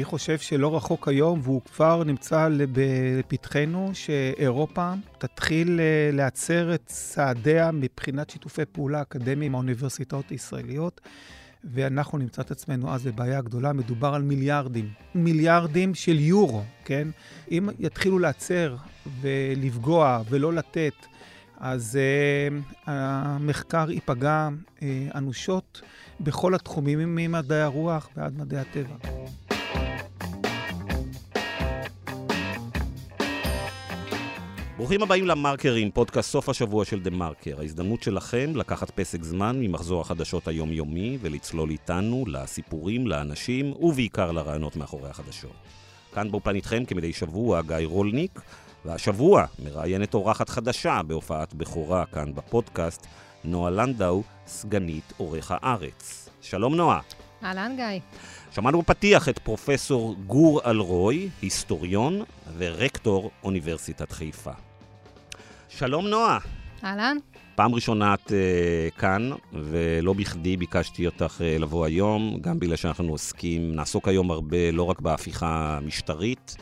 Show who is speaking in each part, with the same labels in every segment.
Speaker 1: אני חושב שלא רחוק היום, והוא כבר נמצא בפתחנו, שאירופה תתחיל אה, להצר את צעדיה מבחינת שיתופי פעולה אקדמיים עם האוניברסיטאות הישראליות. ואנחנו נמצא את עצמנו אז בבעיה גדולה. מדובר על מיליארדים, מיליארדים של יורו, כן? אם יתחילו לעצר ולפגוע ולא לתת, אז uh, המחקר ייפגע uh, אנושות בכל התחומים, ממדעי הרוח ועד מדעי הטבע.
Speaker 2: ברוכים הבאים למרקרים, פודקאסט סוף השבוע של דה מרקר. ההזדמנות שלכם לקחת פסק זמן ממחזור החדשות היומיומי ולצלול איתנו לסיפורים, לאנשים ובעיקר לרעיונות מאחורי החדשות. כאן באופן איתכם כמדי שבוע גיא רולניק, והשבוע מראיינת אורחת חדשה בהופעת בכורה כאן בפודקאסט, נועה לנדאו, סגנית עורך הארץ. שלום נועה.
Speaker 3: אהלן גיא.
Speaker 2: שמענו בפתיח את פרופסור גור אלרוי, היסטוריון ורקטור אוניברסיטת חיפה. שלום נועה.
Speaker 3: אהלן.
Speaker 2: פעם ראשונה את uh, כאן, ולא בכדי ביקשתי אותך uh, לבוא היום, גם בגלל שאנחנו עוסקים, נעסוק היום הרבה לא רק בהפיכה המשטרית,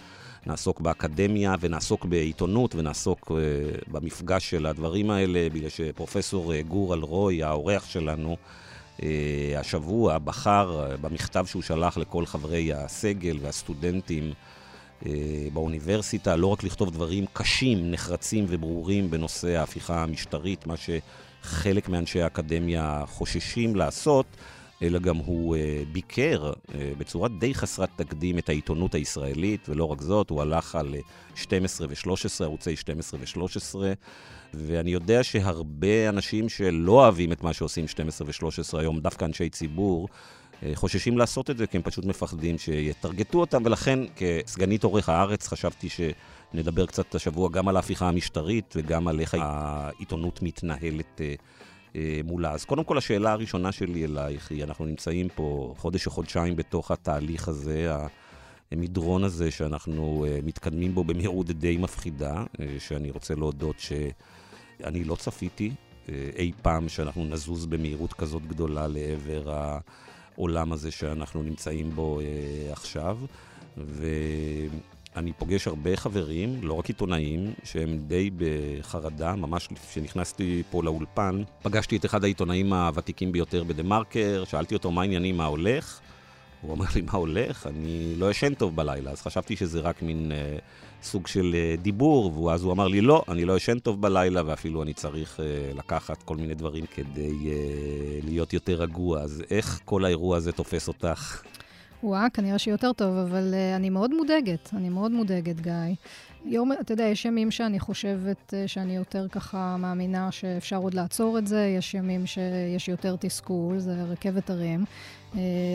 Speaker 2: נעסוק באקדמיה ונעסוק בעיתונות ונעסוק uh, במפגש של הדברים האלה, בגלל שפרופסור uh, גור אלרוי, האורח שלנו, uh, השבוע בחר uh, במכתב שהוא שלח לכל חברי הסגל והסטודנטים באוניברסיטה, לא רק לכתוב דברים קשים, נחרצים וברורים בנושא ההפיכה המשטרית, מה שחלק מאנשי האקדמיה חוששים לעשות, אלא גם הוא uh, ביקר uh, בצורה די חסרת תקדים את העיתונות הישראלית, ולא רק זאת, הוא הלך על 12 ו-13, ערוצי 12 ו-13, ואני יודע שהרבה אנשים שלא אוהבים את מה שעושים 12 ו-13 היום, דווקא אנשי ציבור, אה, חוששים לעשות את זה, כי הם פשוט מפחדים שיטרגטו אותם, ולכן כסגנית עורך הארץ חשבתי שנדבר קצת השבוע גם על ההפיכה המשטרית וגם על איך העיתונות מתנהלת אה, אה, מולה. אז קודם כל, השאלה הראשונה שלי אלייך היא, אנחנו נמצאים פה חודש או חודשיים בתוך התהליך הזה, המדרון הזה שאנחנו מתקדמים בו במהירות די מפחידה, שאני רוצה להודות שאני לא צפיתי אי פעם שאנחנו נזוז במהירות כזאת גדולה לעבר ה... העולם הזה שאנחנו נמצאים בו אה, עכשיו. ואני פוגש הרבה חברים, לא רק עיתונאים, שהם די בחרדה, ממש כשנכנסתי פה לאולפן, פגשתי את אחד העיתונאים הוותיקים ביותר בדה-מרקר, שאלתי אותו מה העניינים, מה הולך? הוא אמר לי, מה הולך? אני לא ישן טוב בלילה, אז חשבתי שזה רק מין אה, סוג של אה, דיבור, ואז הוא אמר לי, לא, אני לא ישן טוב בלילה, ואפילו אני צריך אה, לקחת כל מיני דברים כדי אה, להיות יותר רגוע. אז איך כל האירוע הזה תופס אותך?
Speaker 3: וואה, כנראה שיותר טוב, אבל uh, אני מאוד מודאגת, אני מאוד מודאגת, גיא. יום, אתה יודע, יש ימים שאני חושבת uh, שאני יותר ככה מאמינה שאפשר עוד לעצור את זה, יש ימים שיש יותר תסכול, זה רכבת הרים,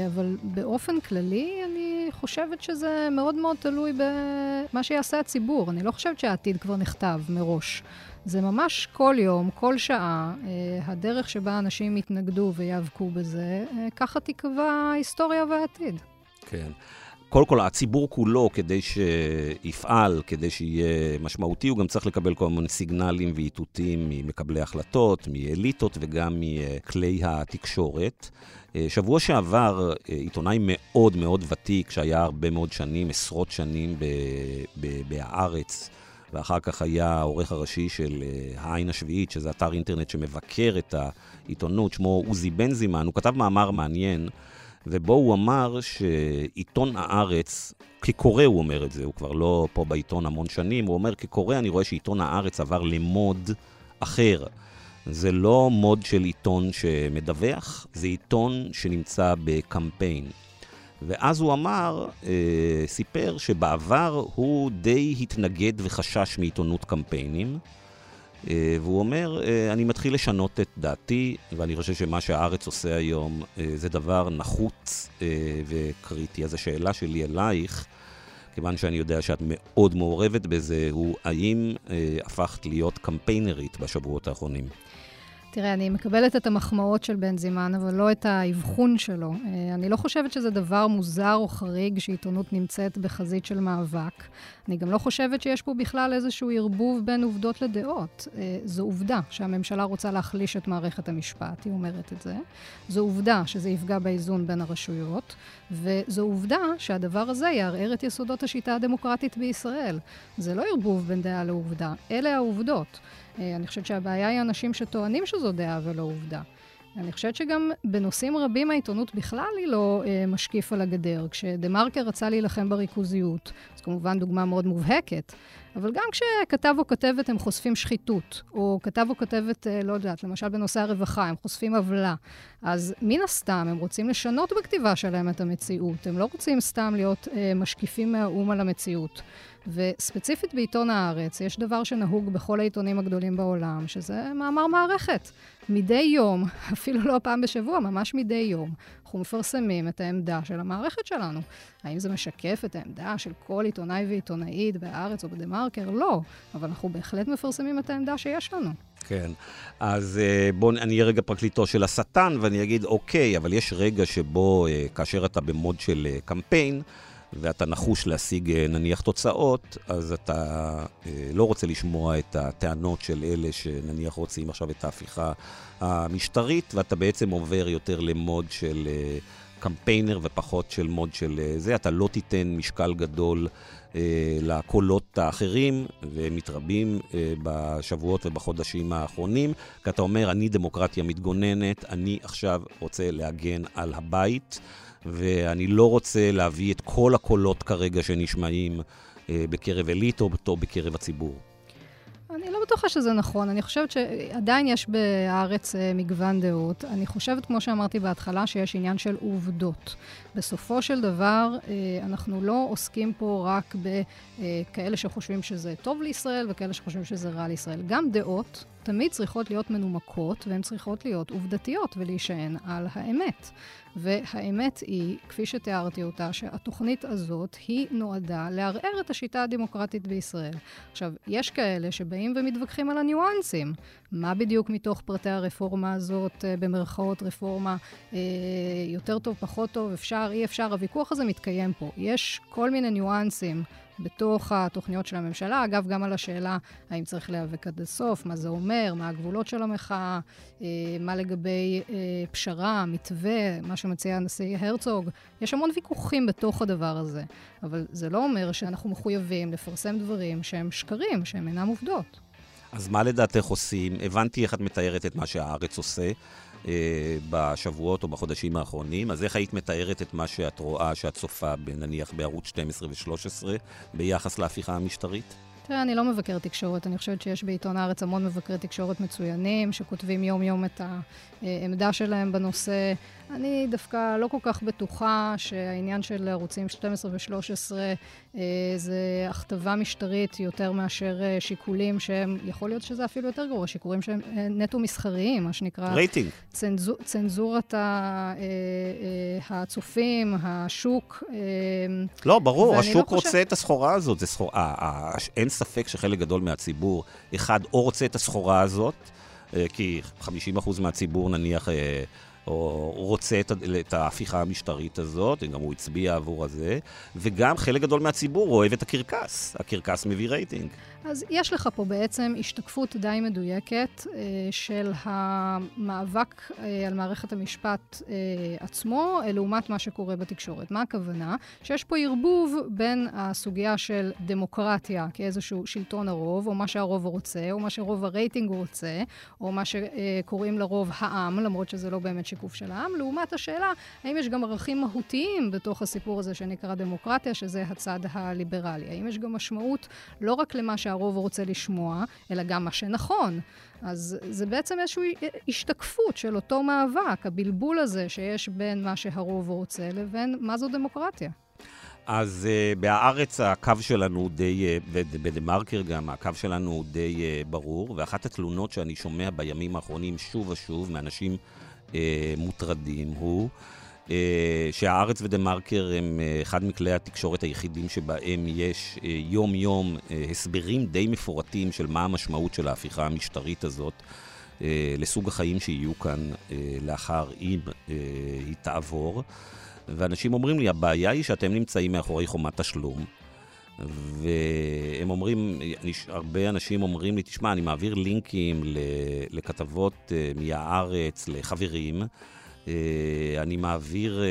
Speaker 3: אבל באופן כללי אני חושבת שזה מאוד מאוד תלוי במה שיעשה הציבור. אני לא חושבת שהעתיד כבר נכתב מראש. זה ממש כל יום, כל שעה, הדרך שבה אנשים יתנגדו ויאבקו בזה, ככה תיקבע ההיסטוריה והעתיד.
Speaker 2: כן. קודם כל, הציבור כולו, כדי שיפעל, כדי שיהיה משמעותי, הוא גם צריך לקבל כל מיני סיגנלים ואיתותים ממקבלי החלטות, מאליטות וגם מכלי התקשורת. שבוע שעבר, עיתונאי מאוד מאוד ותיק, שהיה הרבה מאוד שנים, עשרות שנים בהארץ, ואחר כך היה העורך הראשי של העין השביעית, שזה אתר אינטרנט שמבקר את העיתונות, שמו עוזי בנזימן, הוא כתב מאמר מעניין. ובו הוא אמר שעיתון הארץ, כקורא הוא אומר את זה, הוא כבר לא פה בעיתון המון שנים, הוא אומר, כקורא אני רואה שעיתון הארץ עבר למוד אחר. זה לא מוד של עיתון שמדווח, זה עיתון שנמצא בקמפיין. ואז הוא אמר, אה, סיפר שבעבר הוא די התנגד וחשש מעיתונות קמפיינים. אה, והוא אומר, אה, אני מתחיל לשנות את דעתי, ואני חושב שמה שהארץ עושה היום אה, זה דבר נחוץ וקריטי. אז השאלה שלי אלייך, כיוון שאני יודע שאת מאוד מעורבת בזה, הוא האם הפכת להיות קמפיינרית בשבועות האחרונים?
Speaker 3: תראה, אני מקבלת את המחמאות של בן זימן, אבל לא את האבחון שלו. אה, אני לא חושבת שזה דבר מוזר או חריג שעיתונות נמצאת בחזית של מאבק. אני גם לא חושבת שיש פה בכלל איזשהו ערבוב בין עובדות לדעות. אה, זו עובדה שהממשלה רוצה להחליש את מערכת המשפט, היא אומרת את זה. זו עובדה שזה יפגע באיזון בין הרשויות, וזו עובדה שהדבר הזה יערער את יסודות השיטה הדמוקרטית בישראל. זה לא ערבוב בין דעה לעובדה, אלה העובדות. אה, אני חושבת שהבעיה היא אנשים שטוענים שזו דעה ולא עובדה. אני חושבת שגם בנושאים רבים העיתונות בכלל היא לא אה, משקיף על הגדר. כשדה מרקר רצה להילחם בריכוזיות, זו כמובן דוגמה מאוד מובהקת, אבל גם כשכתב או כתבת הם חושפים שחיתות, או כתב או כתבת, אה, לא יודעת, למשל בנושא הרווחה, הם חושפים עוולה, אז מן הסתם הם רוצים לשנות בכתיבה שלהם את המציאות, הם לא רוצים סתם להיות אה, משקיפים מהאו"ם על המציאות. וספציפית בעיתון הארץ, יש דבר שנהוג בכל העיתונים הגדולים בעולם, שזה מאמר מערכת. מדי יום, אפילו לא פעם בשבוע, ממש מדי יום, אנחנו מפרסמים את העמדה של המערכת שלנו. האם זה משקף את העמדה של כל עיתונאי ועיתונאית בהארץ או בדה-מרקר? לא, אבל אנחנו בהחלט מפרסמים את העמדה שיש לנו.
Speaker 2: כן, אז אה, בואו, אני אהיה רגע פרקליטו של השטן, ואני אגיד, אוקיי, אבל יש רגע שבו, אה, כאשר אתה במוד של אה, קמפיין, ואתה נחוש להשיג נניח תוצאות, אז אתה לא רוצה לשמוע את הטענות של אלה שנניח רוצים עכשיו את ההפיכה המשטרית, ואתה בעצם עובר יותר למוד של קמפיינר ופחות של מוד של זה. אתה לא תיתן משקל גדול אה, לקולות האחרים, והם מתרבים אה, בשבועות ובחודשים האחרונים, כי אתה אומר, אני דמוקרטיה מתגוננת, אני עכשיו רוצה להגן על הבית, ואני לא רוצה להביא את כל הקולות כרגע שנשמעים אה, בקרב אליטו או בקרב הציבור.
Speaker 3: אני לא בטוחה שזה נכון. אני חושבת שעדיין יש בארץ אה, מגוון דעות. אני חושבת, כמו שאמרתי בהתחלה, שיש עניין של עובדות. בסופו של דבר, אה, אנחנו לא עוסקים פה רק בכאלה שחושבים שזה טוב לישראל וכאלה שחושבים שזה רע לישראל. גם דעות תמיד צריכות להיות מנומקות והן צריכות להיות עובדתיות ולהישען על האמת. והאמת היא, כפי שתיארתי אותה, שהתוכנית הזאת היא נועדה לערער את השיטה הדמוקרטית בישראל. עכשיו, יש כאלה שבאים ומתווכחים על הניואנסים. מה בדיוק מתוך פרטי הרפורמה הזאת, אה, במרכאות רפורמה, אה, יותר טוב, פחות טוב, אפשר, אי אפשר, הוויכוח הזה מתקיים פה. יש כל מיני ניואנסים. בתוך התוכניות של הממשלה. אגב, גם על השאלה האם צריך להיאבק עד הסוף, מה זה אומר, מה הגבולות של המחאה, אה, מה לגבי אה, פשרה, מתווה, מה שמציע הנשיא הרצוג. יש המון ויכוחים בתוך הדבר הזה, אבל זה לא אומר שאנחנו מחויבים לפרסם דברים שהם שקרים, שהם אינם עובדות.
Speaker 2: אז מה לדעתך עושים? הבנתי איך את מתארת את מה שהארץ עושה. אה, בשבועות או בחודשים האחרונים, אז איך היית מתארת את מה שאת רואה, שאת צופה, נניח בערוץ 12 ו-13, ביחס להפיכה המשטרית?
Speaker 3: תראה, אני לא מבקר תקשורת. אני חושבת שיש בעיתון הארץ המון מבקרי תקשורת מצוינים, שכותבים יום-יום את העמדה שלהם בנושא. אני דווקא לא כל כך בטוחה שהעניין של ערוצים 12 ו-13 אה, זה הכתבה משטרית יותר מאשר אה, שיקולים שהם, יכול להיות שזה אפילו יותר גרוע, שיקולים שהם אה, נטו מסחריים, מה שנקרא...
Speaker 2: רייטינג.
Speaker 3: צנזור, צנזורת ה, אה, אה, הצופים, השוק. אה,
Speaker 2: לא, ברור, השוק לא רוצה חושב... את הסחורה הזאת. זה סחור... אה, אה, אין ספק שחלק גדול מהציבור, אחד, או רוצה את הסחורה הזאת, אה, כי 50% מהציבור נניח... אה, או רוצה את, את ההפיכה המשטרית הזאת, גם הוא הצביע עבור הזה, וגם חלק גדול מהציבור אוהב את הקרקס. הקרקס מביא רייטינג.
Speaker 3: אז יש לך פה בעצם השתקפות די מדויקת אה, של המאבק אה, על מערכת המשפט אה, עצמו, אה, לעומת מה שקורה בתקשורת. מה הכוונה? שיש פה ערבוב בין הסוגיה של דמוקרטיה כאיזשהו שלטון הרוב, או מה שהרוב רוצה, או מה שרוב הרייטינג רוצה, או מה שקוראים לרוב העם, למרות שזה לא באמת שיקוף של העם, לעומת השאלה האם יש גם ערכים מהותיים בתוך הסיפור הזה שנקרא דמוקרטיה, שזה הצד הליברלי. האם יש גם משמעות לא רק למה שה... שהרוב רוצה לשמוע, אלא גם מה שנכון. אז זה בעצם איזושהי השתקפות של אותו מאבק, הבלבול הזה שיש בין מה שהרוב רוצה לבין מה זו דמוקרטיה.
Speaker 2: אז uh, בהארץ הקו שלנו הוא די, uh, בדה-מרקר גם, הקו שלנו הוא די uh, ברור, ואחת התלונות שאני שומע בימים האחרונים שוב ושוב מאנשים uh, מוטרדים הוא אה, שהארץ ודה-מרקר הם אה, אחד מכלי התקשורת היחידים שבהם יש אה, יום-יום הסברים די מפורטים של מה המשמעות של ההפיכה המשטרית הזאת. לסוג החיים שיהיו כאן לאחר, אם היא תעבור. ואנשים אומרים לי, הבעיה היא שאתם נמצאים מאחורי חומת תשלום. והם אומרים, הרבה אנשים אומרים לי, תשמע, אני מעביר לינקים לכתבות מהארץ, לחברים, אני מעביר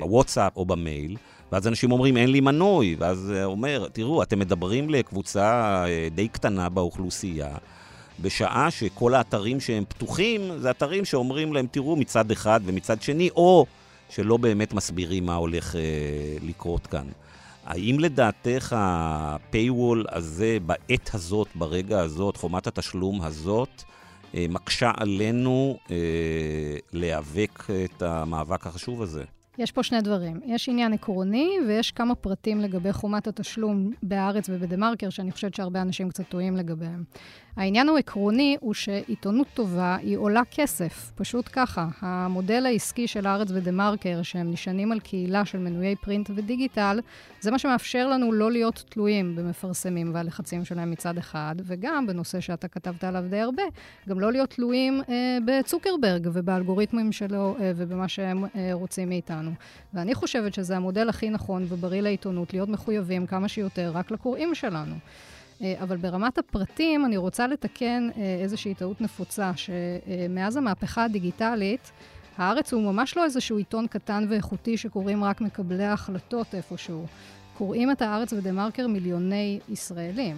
Speaker 2: בוואטסאפ או במייל, ואז אנשים אומרים, אין לי מנוי, ואז אומר, תראו, אתם מדברים לקבוצה די קטנה באוכלוסייה. בשעה שכל האתרים שהם פתוחים, זה אתרים שאומרים להם, תראו, מצד אחד ומצד שני, או שלא באמת מסבירים מה הולך אה, לקרות כאן. האם לדעתך ה-Paywall הזה, בעת הזאת, ברגע הזאת, חומת התשלום הזאת, אה, מקשה עלינו אה, להיאבק את המאבק החשוב הזה?
Speaker 3: יש פה שני דברים. יש עניין עקרוני ויש כמה פרטים לגבי חומת התשלום בארץ ובדה-מרקר, שאני חושבת שהרבה אנשים קצת טועים לגביהם. העניין העקרוני הוא שעיתונות טובה היא עולה כסף, פשוט ככה. המודל העסקי של הארץ ודה-מרקר, שהם נשענים על קהילה של מנויי פרינט ודיגיטל, זה מה שמאפשר לנו לא להיות תלויים במפרסמים והלחצים שלהם מצד אחד, וגם, בנושא שאתה כתבת עליו די הרבה, גם לא להיות תלויים אה, בצוקרברג ובאלגוריתמים שלו אה, ובמה שהם אה, רוצים מאיתנו. ואני חושבת שזה המודל הכי נכון ובריא לעיתונות, להיות מחויבים כמה שיותר רק לקוראים שלנו. אה, אבל ברמת הפרטים אני רוצה לתקן אה, איזושהי טעות נפוצה, שמאז המהפכה הדיגיטלית, הארץ הוא ממש לא איזשהו עיתון קטן ואיכותי שקוראים רק מקבלי ההחלטות איפשהו. קוראים את הארץ ודה מרקר מיליוני ישראלים.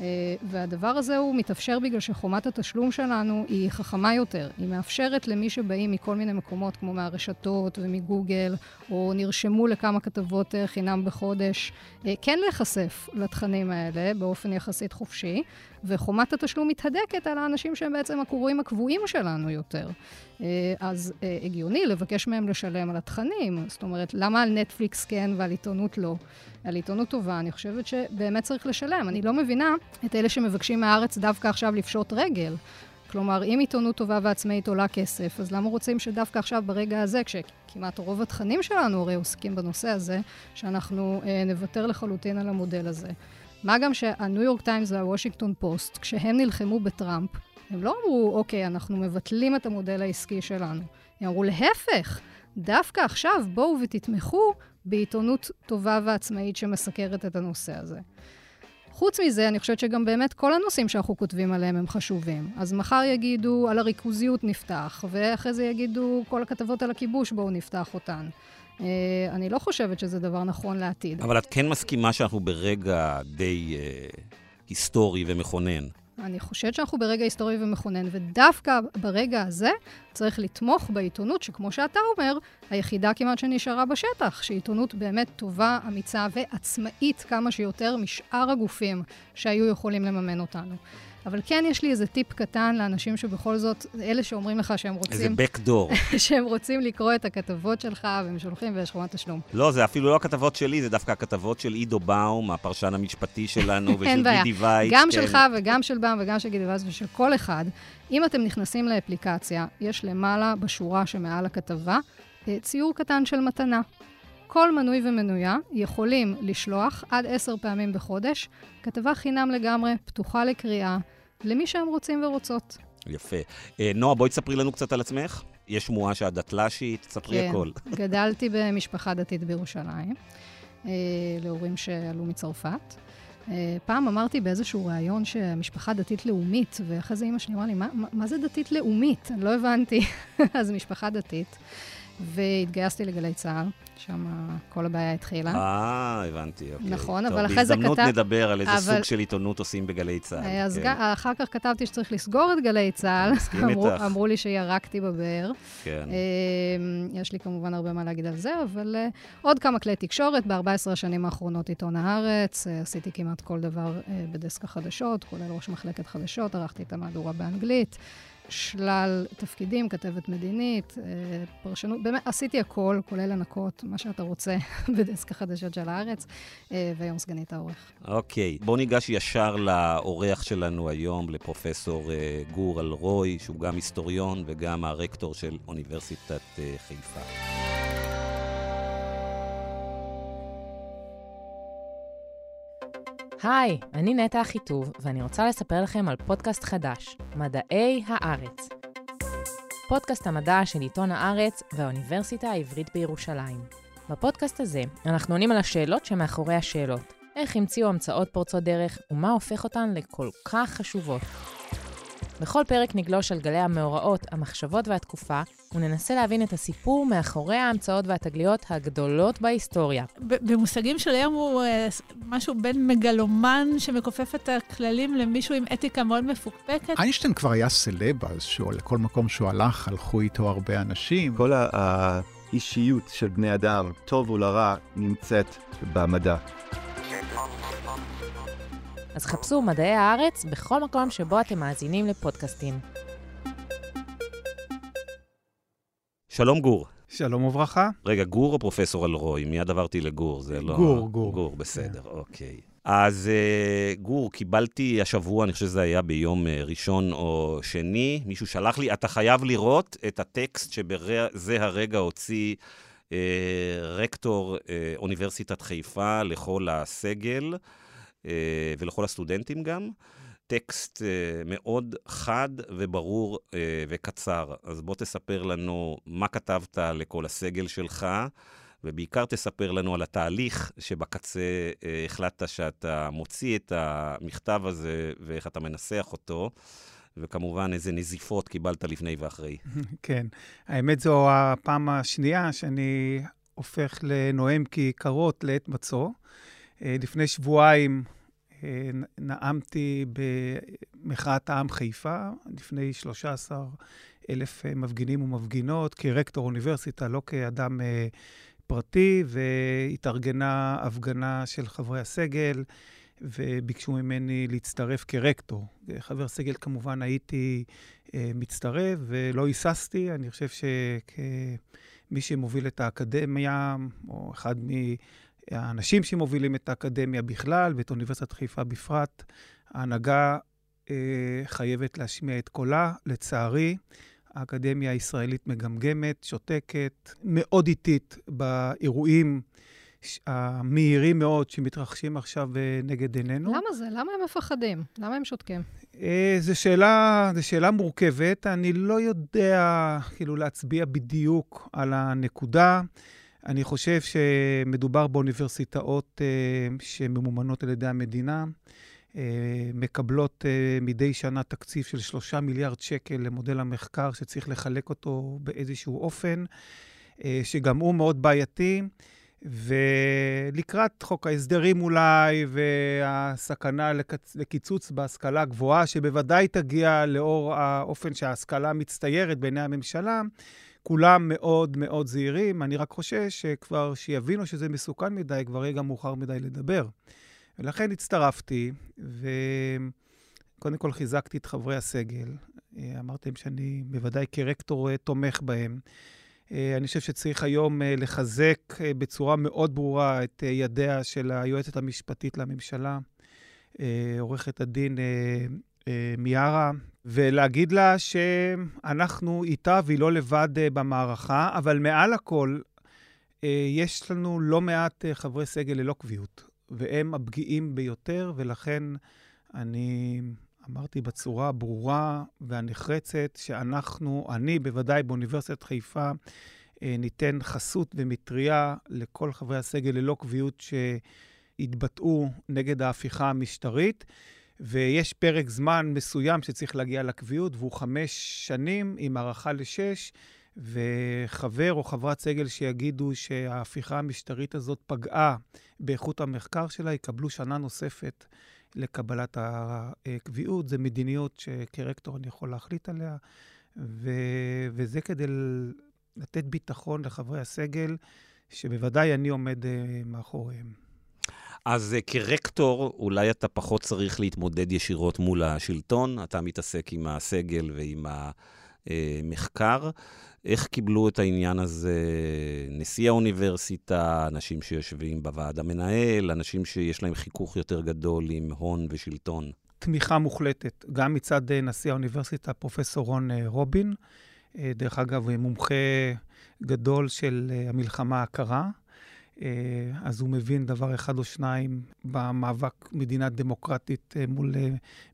Speaker 3: אה, והדבר הזה הוא מתאפשר בגלל שחומת התשלום שלנו היא חכמה יותר. היא מאפשרת למי שבאים מכל מיני מקומות, כמו מהרשתות ומגוגל, או נרשמו לכמה כתבות אה, חינם בחודש, אה, כן להיחשף לתכנים האלה באופן יחסית חופשי, וחומת התשלום מתהדקת על האנשים שהם בעצם הקוראים הקבועים שלנו יותר. אז הגיוני לבקש מהם לשלם על התכנים. זאת אומרת, למה על נטפליקס כן ועל עיתונות לא? על עיתונות טובה, אני חושבת שבאמת צריך לשלם. אני לא מבינה את אלה שמבקשים מהארץ דווקא עכשיו לפשוט רגל. כלומר, אם עיתונות טובה ועצמאית עולה כסף, אז למה רוצים שדווקא עכשיו, ברגע הזה, כשכמעט רוב התכנים שלנו הרי עוסקים בנושא הזה, שאנחנו אה, נוותר לחלוטין על המודל הזה? מה גם שהניו יורק טיימס והוושינגטון פוסט, כשהם נלחמו בטראמפ, הם לא אמרו, אוקיי, אנחנו מבטלים את המודל העסקי שלנו. הם אמרו, להפך, דווקא עכשיו בואו ותתמכו בעיתונות טובה ועצמאית שמסקרת את הנושא הזה. חוץ מזה, אני חושבת שגם באמת כל הנושאים שאנחנו כותבים עליהם הם חשובים. אז מחר יגידו על הריכוזיות נפתח, ואחרי זה יגידו כל הכתבות על הכיבוש, בואו נפתח אותן. Uh, אני לא חושבת שזה דבר נכון לעתיד.
Speaker 2: אבל את כן מסכימה שאנחנו ברגע די uh, היסטורי ומכונן.
Speaker 3: אני חושבת שאנחנו ברגע היסטורי ומכונן, ודווקא ברגע הזה צריך לתמוך בעיתונות, שכמו שאתה אומר, היחידה כמעט שנשארה בשטח, שהיא עיתונות באמת טובה, אמיצה ועצמאית כמה שיותר משאר הגופים שהיו יכולים לממן אותנו. אבל כן יש לי איזה טיפ קטן לאנשים שבכל זאת, אלה שאומרים לך שהם רוצים...
Speaker 2: איזה backdoor.
Speaker 3: שהם רוצים לקרוא את הכתבות שלך, והם שולחים ויש חומת תשלום.
Speaker 2: לא, זה אפילו לא הכתבות שלי, זה דווקא הכתבות של עידו באום, הפרשן המשפטי שלנו, ושל גידי וייץ.
Speaker 3: גם כן. שלך וגם של באום וגם של גידי וייץ ושל כל אחד. אם אתם נכנסים לאפליקציה, יש למעלה, בשורה שמעל הכתבה, אה, ציור קטן של מתנה. כל מנוי ומנויה יכולים לשלוח עד עשר פעמים בחודש כתבה חינם לגמרי, פתוחה לקריאה, למי שהם רוצים ורוצות.
Speaker 2: יפה. אה, נועה, בואי תספרי לנו קצת על עצמך. יש שמועה שאת דתל"שית, תספרי כן, הכל.
Speaker 3: גדלתי במשפחה דתית בירושלים, אה, להורים שעלו מצרפת. אה, פעם אמרתי באיזשהו ראיון שמשפחה דתית לאומית, ואחרי זה אימא שלי אמרה לי, מה, מה, מה זה דתית לאומית? אני לא הבנתי. אז משפחה דתית. והתגייסתי לגלי צה"ל, שם כל הבעיה התחילה.
Speaker 2: אה, הבנתי, אוקיי.
Speaker 3: נכון, טוב, אבל אחרי זה כתב...
Speaker 2: בהזדמנות נדבר על איזה אבל... סוג של עיתונות עושים בגלי צה"ל.
Speaker 3: אז כן. אחר כך כתבתי שצריך לסגור את גלי צה"ל.
Speaker 2: מסכים אמרו, איתך.
Speaker 3: אמרו לי שירקתי בבאר.
Speaker 2: כן.
Speaker 3: אמ, יש לי כמובן הרבה מה להגיד על זה, אבל uh, עוד כמה כלי תקשורת. ב-14 השנים האחרונות עיתון הארץ, uh, עשיתי כמעט כל דבר בדסק החדשות, כולל ראש מחלקת חדשות, ערכתי את המהדורה באנגלית. שלל תפקידים, כתבת מדינית, אה, פרשנות, באמת, עשיתי הכל, כולל לנקות, מה שאתה רוצה, בדסק החדשות של הארץ, אה, והיום סגנית העורך.
Speaker 2: אוקיי, בואו ניגש ישר לאורח שלנו היום, לפרופסור אה, גור אלרוי, שהוא גם היסטוריון וגם הרקטור של אוניברסיטת חיפה.
Speaker 4: היי, אני נטע אחיטוב, ואני רוצה לספר לכם על פודקאסט חדש, מדעי הארץ. פודקאסט המדע של עיתון הארץ והאוניברסיטה העברית בירושלים. בפודקאסט הזה אנחנו עונים על השאלות שמאחורי השאלות. איך המציאו המצאות פורצות דרך ומה הופך אותן לכל כך חשובות. בכל פרק נגלוש על גלי המאורעות, המחשבות והתקופה, וננסה להבין את הסיפור מאחורי ההמצאות והתגליות הגדולות בהיסטוריה.
Speaker 5: במושגים של היום הוא uh, משהו בין מגלומן שמכופף את הכללים למישהו עם אתיקה מאוד מפוקפקת.
Speaker 6: איינשטיין כבר היה סלב אז, לכל מקום שהוא הלך, הלכו איתו הרבה אנשים.
Speaker 7: כל האישיות של בני אדם, טוב ולרע, נמצאת במדע.
Speaker 4: אז חפשו מדעי הארץ בכל מקום שבו אתם מאזינים לפודקאסטים.
Speaker 2: שלום גור.
Speaker 1: שלום וברכה.
Speaker 2: רגע, גור או פרופסור אלרוי? מיד עברתי לגור, זה לא...
Speaker 1: גור, גור.
Speaker 2: גור, בסדר, yeah. אוקיי. אז uh, גור, קיבלתי השבוע, אני חושב שזה היה ביום uh, ראשון או שני, מישהו שלח לי, אתה חייב לראות את הטקסט שבזה הרגע הוציא uh, רקטור uh, אוניברסיטת חיפה לכל הסגל. אה, ולכל הסטודנטים גם. טקסט אה, מאוד חד וברור אה, וקצר. אז בוא תספר לנו מה כתבת לכל הסגל שלך, ובעיקר תספר לנו על התהליך שבקצה החלטת שאתה מוציא את המכתב הזה ואיך אתה מנסח אותו. וכמובן איזה נזיפות קיבלת לפני ואחרי.
Speaker 1: כן, האמת זו הפעם השנייה שאני הופך לנואם כיכרות לעת מצוא. אה, לפני שבועיים אה, נאמתי במחאת העם חיפה, לפני 13 אלף אה, מפגינים ומפגינות, כרקטור אוניברסיטה, לא כאדם פרטי, והתארגנה הפגנה של חברי הסגל, וביקשו ממני להצטרף כרקטור. חבר סגל, כמובן, הייתי מצטרף ולא היססתי. אני חושב שכמי שמוביל את האקדמיה, או אחד מ... האנשים שמובילים את האקדמיה בכלל ואת אוניברסיטת חיפה בפרט, ההנהגה אה, חייבת להשמיע את קולה. לצערי, האקדמיה הישראלית מגמגמת, שותקת, מאוד איטית באירועים המהירים מאוד שמתרחשים עכשיו אה, נגד עינינו.
Speaker 3: למה זה? למה הם מפחדים? למה הם שותקים?
Speaker 1: אה, זו שאלה, זו שאלה מורכבת. אני לא יודע כאילו להצביע בדיוק על הנקודה. אני חושב שמדובר באוניברסיטאות uh, שממומנות על ידי המדינה, uh, מקבלות uh, מדי שנה תקציב של שלושה מיליארד שקל למודל המחקר, שצריך לחלק אותו באיזשהו אופן, שגם הוא מאוד בעייתי. ולקראת חוק ההסדרים אולי, והסכנה לקצ... לקיצוץ בהשכלה הגבוהה, שבוודאי תגיע לאור האופן שההשכלה מצטיירת בעיני הממשלה, כולם מאוד מאוד זהירים. אני רק חושש שכבר שיבינו שזה מסוכן מדי, כבר יהיה גם מאוחר מדי לדבר. ולכן הצטרפתי, וקודם כל חיזקתי את חברי הסגל. אמרתם שאני בוודאי כרקטור אה, תומך בהם. אה, אני חושב שצריך היום אה, לחזק בצורה מאוד ברורה את ידיה של היועצת המשפטית לממשלה, עורכת הדין מיארה, ולהגיד לה שאנחנו איתה והיא לא לבד אה, במערכה, אבל מעל הכל, אה, יש לנו לא מעט אה, חברי סגל ללא קביעות, והם הפגיעים ביותר, ולכן אני אמרתי בצורה הברורה והנחרצת שאנחנו, אני בוודאי באוניברסיטת חיפה, ניתן חסות ומטריה לכל חברי הסגל ללא קביעות שהתבטאו נגד ההפיכה המשטרית. ויש פרק זמן מסוים שצריך להגיע לקביעות, והוא חמש שנים עם הארכה לשש, וחבר או חברת סגל שיגידו שההפיכה המשטרית הזאת פגעה באיכות המחקר שלה, יקבלו שנה נוספת לקבלת הקביעות. זו מדיניות שכרקטור אני יכול להחליט עליה, ו... וזה כדי לתת ביטחון לחברי הסגל, שבוודאי אני עומד אה, מאחוריהם.
Speaker 2: אז uh, כרקטור, אולי אתה פחות צריך להתמודד ישירות מול השלטון, אתה מתעסק עם הסגל ועם המחקר. איך קיבלו את העניין הזה נשיא האוניברסיטה, אנשים שיושבים בוועד המנהל, אנשים שיש להם חיכוך יותר גדול עם הון ושלטון?
Speaker 1: תמיכה מוחלטת, גם מצד אה, נשיא האוניברסיטה, פרופ' רון אה, רובין, דרך אגב, מומחה גדול של המלחמה הקרה. אז הוא מבין דבר אחד או שניים במאבק מדינה דמוקרטית מול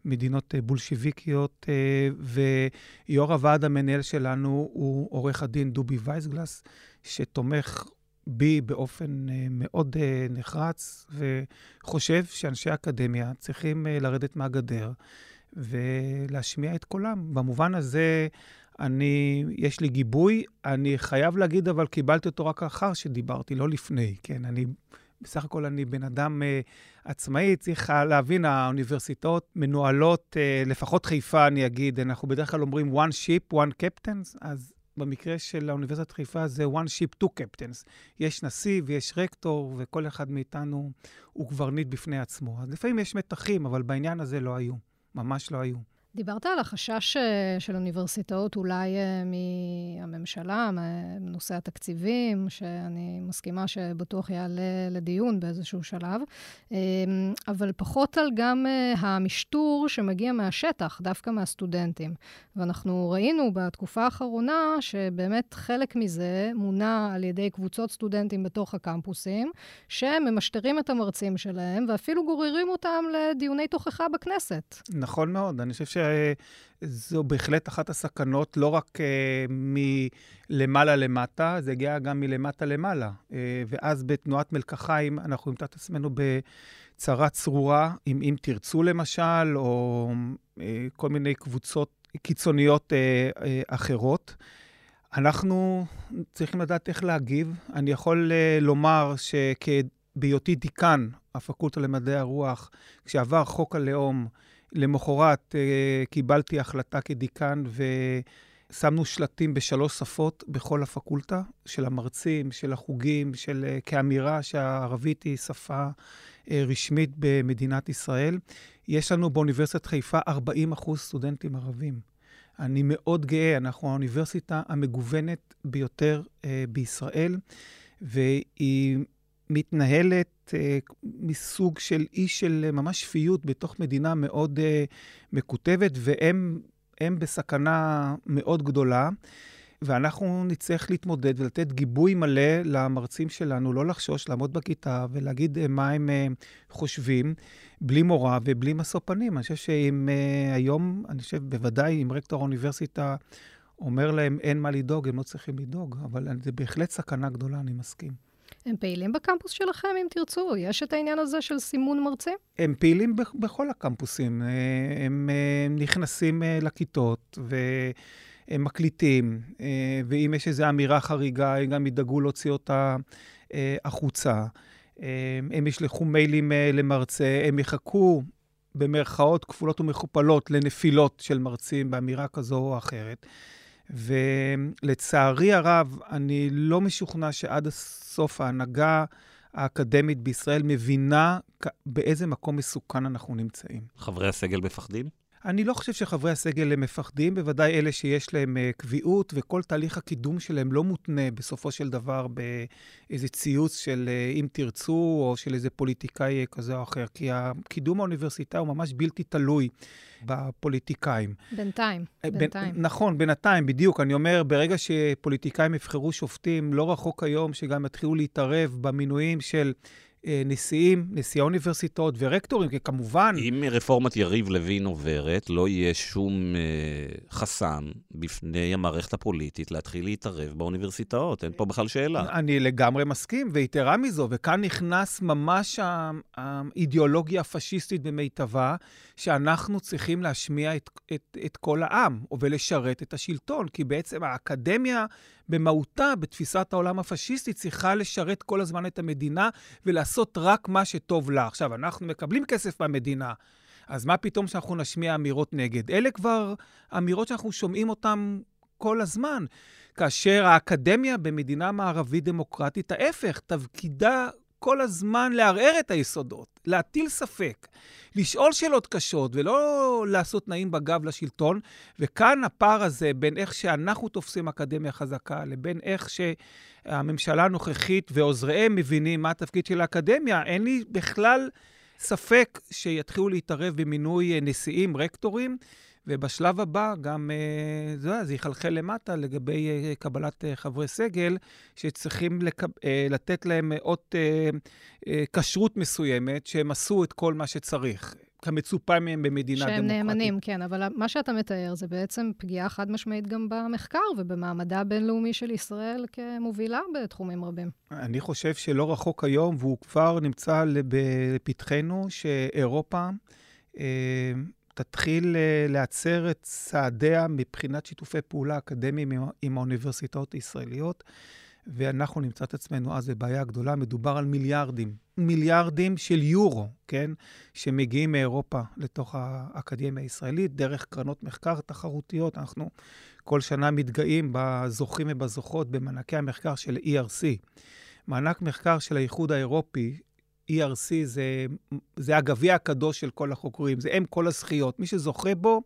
Speaker 1: מדינות בולשיביקיות, ויו"ר הוועד המנהל שלנו הוא עורך הדין דובי וייסגלס, שתומך בי באופן מאוד נחרץ, וחושב שאנשי אקדמיה צריכים לרדת מהגדר ולהשמיע את קולם. במובן הזה, אני, יש לי גיבוי, אני חייב להגיד, אבל קיבלתי אותו רק אחר שדיברתי, לא לפני, כן? אני, בסך הכל אני בן אדם uh, עצמאי, צריך להבין, האוניברסיטאות מנוהלות, uh, לפחות חיפה, אני אגיד, אנחנו בדרך כלל אומרים one ship, one captains, אז במקרה של האוניברסיטת חיפה זה one ship, two captains. יש נשיא ויש רקטור, וכל אחד מאיתנו הוא קברניט בפני עצמו. אז לפעמים יש מתחים, אבל בעניין הזה לא היו, ממש לא היו.
Speaker 3: דיברת על החשש אה, של אוניברסיטאות אולי אה, מהממשלה, מנושא התקציבים, שאני מסכימה שבטוח יעלה לדיון באיזשהו שלב, אמ, אבל פחות על גם אה, המשטור שמגיע מהשטח, דווקא מהסטודנטים. ואנחנו ראינו בתקופה האחרונה שבאמת חלק מזה מונע על ידי קבוצות סטודנטים בתוך הקמפוסים, שממשטרים את המרצים שלהם ואפילו גוררים אותם לדיוני תוכחה בכנסת.
Speaker 1: נכון מאוד, אני חושב ש... זו בהחלט אחת הסכנות, לא רק uh, מלמעלה למטה, זה הגיע גם מלמטה למעלה. Uh, ואז בתנועת מלקחיים אנחנו נמצא את עצמנו בצרה צרורה, אם, אם תרצו למשל, או uh, כל מיני קבוצות קיצוניות אחרות. אנחנו צריכים לדעת איך להגיב. אני יכול לומר שבהיותי דיקן הפקולטה למדעי הרוח, כשעבר חוק הלאום, למחרת אה, קיבלתי החלטה כדיקן ושמנו שלטים בשלוש שפות בכל הפקולטה, של המרצים, של החוגים, של, אה, כאמירה שהערבית היא שפה אה, רשמית במדינת ישראל. יש לנו באוניברסיטת חיפה 40 אחוז סטודנטים ערבים. אני מאוד גאה, אנחנו האוניברסיטה המגוונת ביותר אה, בישראל, והיא מתנהלת אה, מסוג של אי של אה, ממש שפיות בתוך מדינה מאוד אה, מקוטבת, והם בסכנה מאוד גדולה. ואנחנו נצטרך להתמודד ולתת גיבוי מלא למרצים שלנו, לא לחשוש, לעמוד בכיתה ולהגיד אה, מה הם אה, חושבים, בלי מורא ובלי משוא פנים. אני חושב שאם אה, היום, אני חושב בוודאי אם רקטור האוניברסיטה אומר להם אין מה לדאוג, הם לא צריכים לדאוג, אבל זה בהחלט סכנה גדולה, אני מסכים.
Speaker 3: הם פעילים בקמפוס שלכם, אם תרצו? יש את העניין הזה של סימון מרצים?
Speaker 1: הם פעילים בכל הקמפוסים. אה, הם אה, נכנסים אה, לכיתות והם מקליטים, ואם יש איזו אמירה חריגה, הם גם ידאגו להוציא אותה החוצה. הם ישלחו מיילים למרצה, הם יחכו במרכאות כפולות ומכופלות לנפילות של מרצים באמירה כזו או אחרת. ולצערי הרב, אני לא משוכנע שעד הסוף ההנהגה האקדמית בישראל מבינה באיזה מקום מסוכן אנחנו נמצאים.
Speaker 2: חברי הסגל מפחדים?
Speaker 1: אני לא חושב שחברי הסגל הם מפחדים, בוודאי אלה שיש להם uh, קביעות, וכל תהליך הקידום שלהם לא מותנה בסופו של דבר באיזה ציוץ של uh, אם תרצו, או של איזה פוליטיקאי כזה או אחר, כי הקידום האוניברסיטאי הוא ממש בלתי תלוי בפוליטיקאים.
Speaker 3: בינתיים, אה, בינתיים.
Speaker 1: ב- נכון, בינתיים, בדיוק. אני אומר, ברגע שפוליטיקאים יבחרו שופטים, לא רחוק היום שגם יתחילו להתערב במינויים של... אה, נשיאים, נשיאי האוניברסיטאות ורקטורים, כי כמובן...
Speaker 2: אם רפורמת יריב לוין עוברת, לא יהיה שום אה, חסם בפני המערכת הפוליטית להתחיל להתערב באוניברסיטאות, אין פה בכלל שאלה.
Speaker 1: אני לגמרי מסכים, ויתרה מזו, וכאן נכנס ממש האידיאולוגיה הפשיסטית במיטבה, שאנחנו צריכים להשמיע את, את, את כל העם, ולשרת את השלטון, כי בעצם האקדמיה... במהותה, בתפיסת העולם הפשיסטית, צריכה לשרת כל הזמן את המדינה ולעשות רק מה שטוב לה. עכשיו, אנחנו מקבלים כסף מהמדינה, אז מה פתאום שאנחנו נשמיע אמירות נגד? אלה כבר אמירות שאנחנו שומעים אותן כל הזמן. כאשר האקדמיה במדינה מערבית דמוקרטית, ההפך, תפקידה כל הזמן לערער את היסודות, להטיל ספק, לשאול שאלות קשות ולא לעשות תנאים בגב לשלטון. וכאן הפער הזה בין איך שאנחנו תופסים אקדמיה חזקה לבין איך שהממשלה הנוכחית ועוזריהם מבינים מה התפקיד של האקדמיה, אין לי בכלל ספק שיתחילו להתערב במינוי נשיאים, רקטורים. ובשלב הבא גם אה, זה, זה יחלחל למטה לגבי אה, קבלת אה, חברי סגל, שצריכים לקב, לתת להם אות כשרות מסוימת, שהם עשו את כל מה שצריך. כמצופה מהם במדינה
Speaker 3: שהם
Speaker 1: דמוקרטית.
Speaker 3: שהם נאמנים, כן, אבל מה שאתה מתאר זה בעצם פגיעה חד משמעית גם במחקר ובמעמדה הבינלאומי של ישראל כמובילה בתחומים רבים.
Speaker 1: אני חושב שלא רחוק היום, והוא כבר נמצא בפתחנו, שאירופה אה, תתחיל אה, להצר את צעדיה מבחינת שיתופי פעולה אקדמיים עם, עם האוניברסיטאות הישראליות. ואנחנו נמצא את עצמנו אז בבעיה גדולה. מדובר על מיליארדים, מיליארדים של יורו, כן? שמגיעים מאירופה לתוך האקדמיה הישראלית, דרך קרנות מחקר תחרותיות. אנחנו כל שנה מתגאים בזוכים ובזוכות במענקי המחקר של ERC. מענק מחקר של האיחוד האירופי, ERC זה, זה הגביע הקדוש של כל החוקרים, זה אם כל הזכיות. מי שזוכה בו,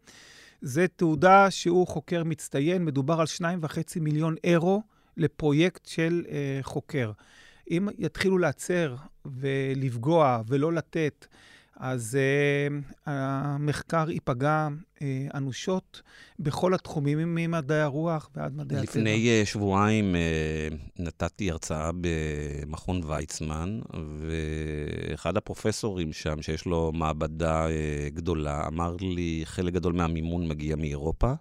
Speaker 1: זה תעודה שהוא חוקר מצטיין, מדובר על 2.5 מיליון אירו לפרויקט של אה, חוקר. אם יתחילו לעצר ולפגוע ולא לתת, אז uh, המחקר ייפגע uh, אנושות בכל התחומים, ממדעי הרוח ועד מדעי
Speaker 2: הטבע. לפני uh, שבועיים uh, נתתי הרצאה במכון ויצמן, ואחד הפרופסורים שם, שיש לו מעבדה uh, גדולה, אמר לי, חלק גדול מהמימון מגיע מאירופה.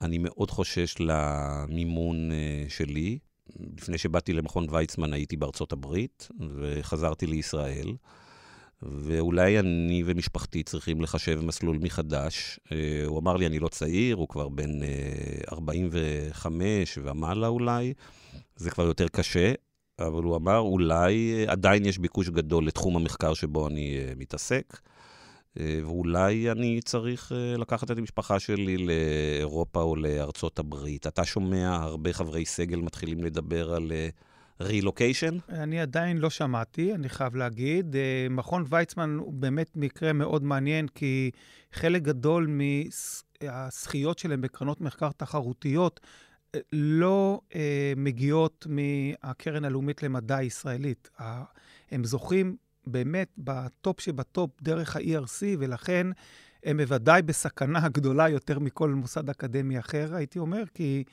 Speaker 2: אני מאוד חושש למימון uh, שלי. לפני שבאתי למכון ויצמן הייתי בארצות הברית, וחזרתי לישראל. ואולי אני ומשפחתי צריכים לחשב מסלול מחדש. Uh, הוא אמר לי, אני לא צעיר, הוא כבר בן uh, 45 ומעלה אולי, זה כבר יותר קשה, אבל הוא אמר, אולי uh, עדיין יש ביקוש גדול לתחום המחקר שבו אני מתעסק. אה, ואולי אני צריך אה, לקחת את המשפחה שלי לאירופה או לארצות הברית. אתה שומע הרבה חברי סגל מתחילים לדבר על רילוקיישן?
Speaker 1: אה, אני עדיין לא שמעתי, אני חייב להגיד. מכון ויצמן הוא באמת מקרה מאוד מעניין, כי חלק גדול מהזכיות שלהם בקרנות מחקר תחרותיות לא מגיעות מהקרן הלאומית למדע הישראלית. הם זוכים באמת בטופ שבטופ דרך ה-ERC, ולכן הם בוודאי בסכנה גדולה יותר מכל מוסד אקדמי אחר, הייתי אומר, כי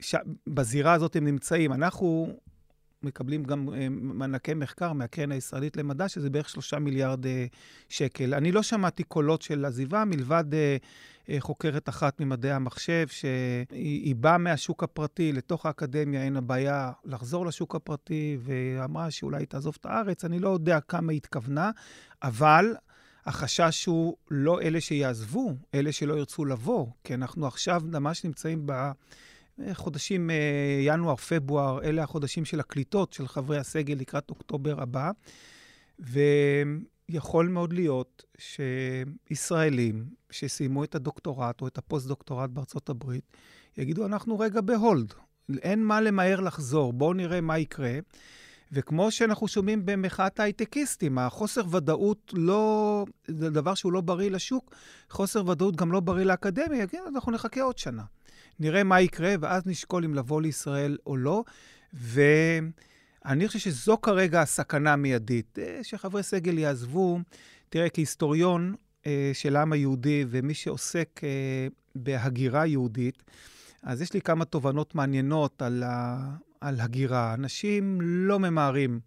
Speaker 1: ש... בזירה הזאת הם נמצאים. אנחנו מקבלים גם אה, מענקי מחקר מהקרן הישראלית למדע, שזה בערך שלושה מיליארד אה, שקל. אני לא שמעתי קולות של עזיבה, מלבד אה, חוקרת אחת ממדעי המחשב, שהיא באה מהשוק הפרטי לתוך האקדמיה, אין לה בעיה לחזור לשוק הפרטי, ואמרה שאולי היא תעזוב את הארץ. אני לא יודע כמה היא התכוונה, אבל החשש הוא לא אלה שיעזבו, אלה שלא ירצו לבוא, כי אנחנו עכשיו ממש נמצאים ב... חודשים אה, ינואר, פברואר, אלה החודשים של הקליטות של חברי הסגל לקראת אוקטובר הבא. ויכול מאוד להיות שישראלים שסיימו את הדוקטורט או את הפוסט-דוקטורט בארצות הברית, יגידו, אנחנו רגע ב hold, אין מה למהר לחזור, בואו נראה מה יקרה. וכמו שאנחנו שומעים במחאת ההייטקיסטים, החוסר ודאות לא, זה דבר שהוא לא בריא לשוק, חוסר ודאות גם לא בריא לאקדמיה, יגידו, אנחנו נחכה עוד שנה. נראה מה יקרה, ואז נשקול אם לבוא לישראל או לא. ואני חושב שזו כרגע הסכנה המיידית, אה, שחברי סגל יעזבו. תראה, כהיסטוריון אה, של העם היהודי ומי שעוסק אה, בהגירה יהודית, אז יש לי כמה תובנות מעניינות על, ה, על הגירה. אנשים לא ממהרים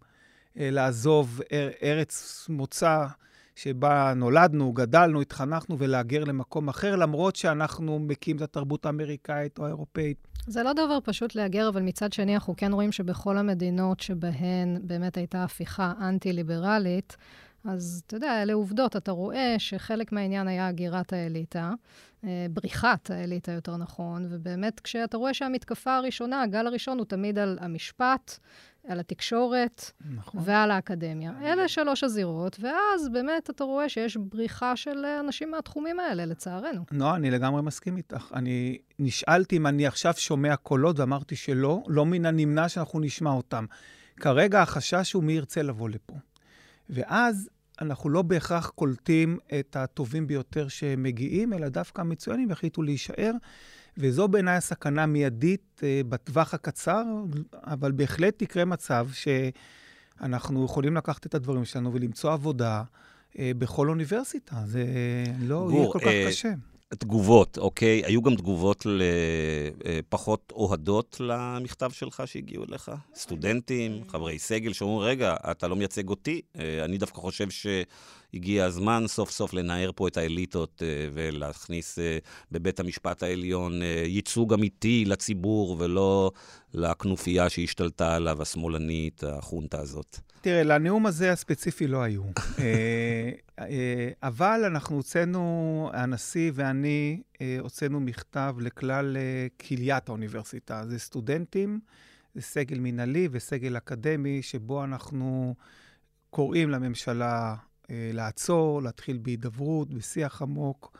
Speaker 1: לעזוב ארץ מוצא שבה נולדנו, גדלנו, התחנכנו, ולהגר למקום אחר, למרות שאנחנו מקים את התרבות האמריקאית או האירופאית.
Speaker 3: זה לא דבר פשוט להגר, אבל מצד שני, אנחנו כן רואים שבכל המדינות שבהן באמת הייתה הפיכה אנטי-ליברלית, אז אתה יודע, אלה עובדות. אתה רואה שחלק מהעניין היה הגירת האליטה, אה, בריחת האליטה, יותר נכון, ובאמת, כשאתה רואה שהמתקפה הראשונה, הגל הראשון הוא תמיד על המשפט, על התקשורת נכון. ועל האקדמיה. אלה שלוש הזירות, ואז באמת אתה רואה שיש בריחה של אנשים מהתחומים האלה, לצערנו.
Speaker 1: לא, אני לגמרי מסכים איתך. אני נשאלתי אם אני עכשיו שומע קולות, ואמרתי שלא, לא מן הנמנע שאנחנו נשמע אותם. כרגע החשש הוא מי ירצה לבוא לפה. ואז אנחנו לא בהכרח קולטים את הטובים ביותר שמגיעים, אלא דווקא המצוינים יחליטו להישאר. וזו בעיניי הסכנה מיידית uh, בטווח הקצר, אבל בהחלט יקרה מצב שאנחנו יכולים לקחת את הדברים שלנו ולמצוא עבודה uh, בכל אוניברסיטה. זה לא גור, יהיה כל כך uh, קשה.
Speaker 2: תגובות, אוקיי? היו גם תגובות פחות אוהדות למכתב שלך שהגיעו אליך? סטודנטים, חברי סגל, שאומרים, רגע, אתה לא מייצג אותי? אני דווקא חושב שהגיע הזמן סוף סוף לנער פה את האליטות ולהכניס בבית המשפט העליון ייצוג אמיתי לציבור ולא לכנופיה שהשתלטה עליו, השמאלנית, החונטה הזאת.
Speaker 1: תראה, לנאום הזה הספציפי לא היו. אבל אנחנו הוצאנו, הנשיא ואני הוצאנו מכתב לכלל כליית האוניברסיטה. זה סטודנטים, זה סגל מינהלי וסגל אקדמי, שבו אנחנו קוראים לממשלה לעצור, להתחיל בהידברות, בשיח עמוק.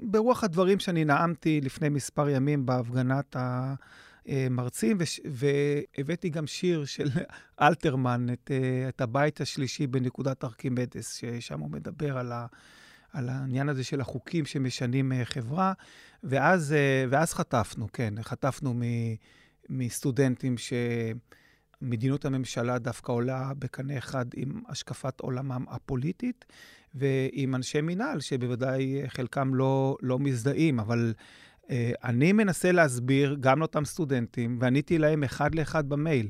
Speaker 1: ברוח הדברים שאני נאמתי לפני מספר ימים בהפגנת ה... מרצים, והבאתי גם שיר של אלתרמן, את, את הבית השלישי בנקודת ארכימדס, ששם הוא מדבר על, ה, על העניין הזה של החוקים שמשנים חברה, ואז, ואז חטפנו, כן, חטפנו מ, מסטודנטים שמדיניות הממשלה דווקא עולה בקנה אחד עם השקפת עולמם הפוליטית, ועם אנשי מינהל, שבוודאי חלקם לא, לא מזדהים, אבל... אה, אני מנסה להסביר גם לאותם סטודנטים, ועניתי להם אחד לאחד במייל,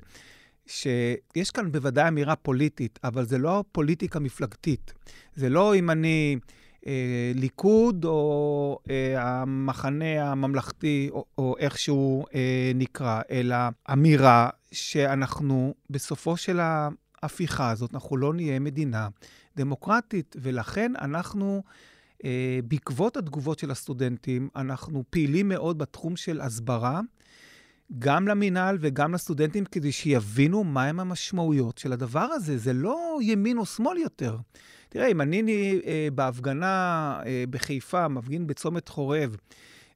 Speaker 1: שיש כאן בוודאי אמירה פוליטית, אבל זה לא פוליטיקה מפלגתית. זה לא אם אני אה, ליכוד או אה, המחנה הממלכתי, או, או איך שהוא אה, נקרא, אלא אמירה שאנחנו, בסופו של ההפיכה הזאת, אנחנו לא נהיה מדינה דמוקרטית, ולכן אנחנו... אה, בעקבות התגובות של הסטודנטים, אנחנו פעילים מאוד בתחום של הסברה, גם למינהל וגם לסטודנטים, כדי שיבינו מהם המשמעויות של הדבר הזה. זה לא ימין או שמאל יותר. תראה, אם אני אה, בהפגנה אה, בחיפה, מפגין בצומת חורב,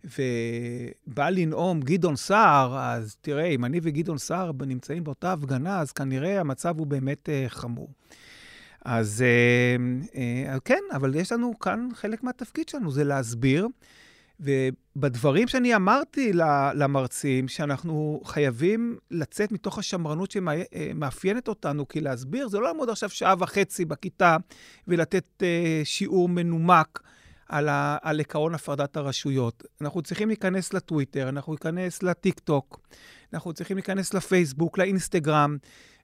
Speaker 1: ובא לנאום גדעון סער, אז תראה, אם אני וגדעון סער נמצאים באותה הפגנה, אז כנראה המצב הוא באמת אה, חמור. אז אה, אה, כן, אבל יש לנו כאן, חלק מהתפקיד שלנו זה להסביר. ובדברים שאני אמרתי למרצים, שאנחנו חייבים לצאת מתוך השמרנות שמאפיינת אותנו, כי להסביר זה לא לעמוד עכשיו שעה וחצי בכיתה ולתת אה, שיעור מנומק על, על עקרון הפרדת הרשויות. אנחנו צריכים להיכנס לטוויטר, אנחנו ניכנס לטיק טוק, אנחנו צריכים להיכנס לפייסבוק, לאינסטגרם,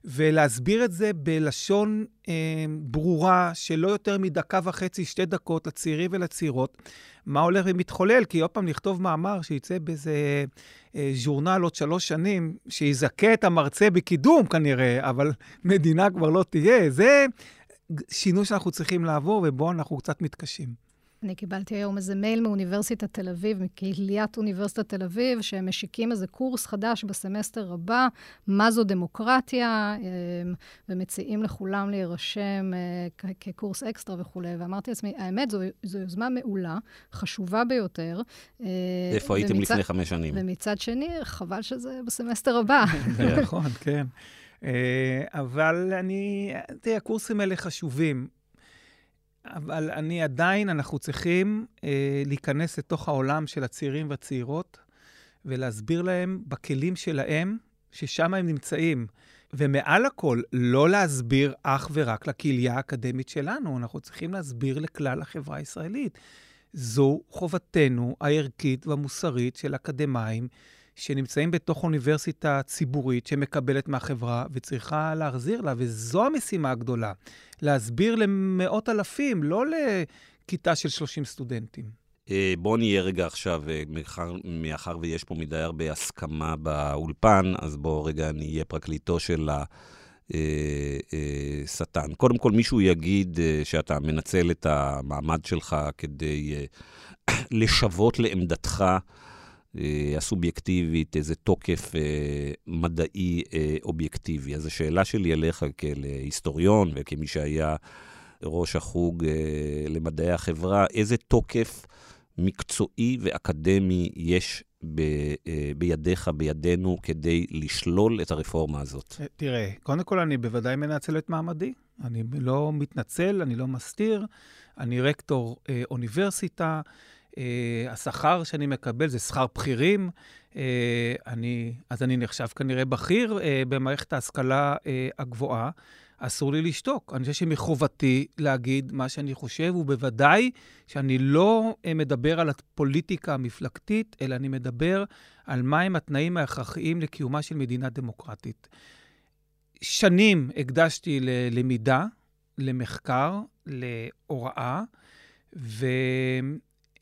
Speaker 1: ולהסביר את זה בלשון אה, ברורה, שלא יותר מדקה וחצי, שתי דקות, לצעירים ולצעירות, מה הולך ומתחולל. כי עוד פעם, לכתוב מאמר שיצא באיזה אה, ז'ורנל עוד שלוש שנים, שיזכה את המרצה בקידום כנראה, אבל מדינה כבר לא תהיה, זה שינוי שאנחנו צריכים לעבור, ובו אנחנו קצת מתקשים.
Speaker 3: אני קיבלתי היום איזה מייל מאוניברסיטת תל אביב, מקהיליית אוניברסיטת תל אביב, שהם משיקים איזה קורס חדש בסמסטר הבא, מה זו דמוקרטיה, אמ, ומציעים לכולם להירשם אה, כקורס אקסטרה וכולי. ואמרתי לעצמי, האמת, זו, זו יוזמה מעולה, חשובה ביותר.
Speaker 2: אה, איפה הייתם לפני חמש שנים?
Speaker 3: ומצד שני, חבל שזה בסמסטר הבא.
Speaker 1: נכון, כן. אה, אבל אני, תראה, הקורסים האלה חשובים. אבל אני עדיין, אנחנו צריכים אה, להיכנס לתוך העולם של הצעירים והצעירות ולהסביר להם בכלים שלהם, ששם הם נמצאים. ומעל הכל, לא להסביר אך ורק לקהילייה האקדמית שלנו, אנחנו צריכים להסביר לכלל החברה הישראלית. זו חובתנו הערכית והמוסרית של אקדמאים שנמצאים בתוך אוניברסיטה ציבורית שמקבלת מהחברה וצריכה להחזיר לה, וזו המשימה הגדולה. להסביר למאות אלפים, לא לכיתה של 30 סטודנטים.
Speaker 2: אה, בואו נהיה רגע עכשיו, אה, מאחר ויש פה מדי הרבה הסכמה באולפן, אז בואו רגע נהיה פרקליטו של השטן. אה, קודם כל, מישהו יגיד שאתה מנצל את המעמד שלך כדי לשוות לעמדתך הסובייקטיבית איזה תוקף מדעי אובייקטיבי. אז השאלה שלי אליך כהיסטוריון וכמי שהיה ראש החוג למדעי החברה, איזה תוקף מקצועי ואקדמי יש ב, בידיך, בידינו, כדי לשלול את הרפורמה הזאת?
Speaker 1: תראה, קודם כל אני בוודאי מנצל את מעמדי. אני לא מתנצל, אני לא מסתיר. אני רקטור אה, אוניברסיטה. Uh, השכר שאני מקבל זה שכר בכירים. Uh, אני, אז אני נחשב כנראה בכיר uh, במערכת ההשכלה הגבוהה. אסור לי לשתוק. אני חושב שמחובתי להגיד מה שאני חושב, ובוודאי שאני לא אה, מדבר על הפוליטיקה המפלגתית, אלא אני מדבר על מהם התנאים ההכרחיים לקיומה של מדינה דמוקרטית. שנים הקדשתי ללמידה, למחקר, להוראה,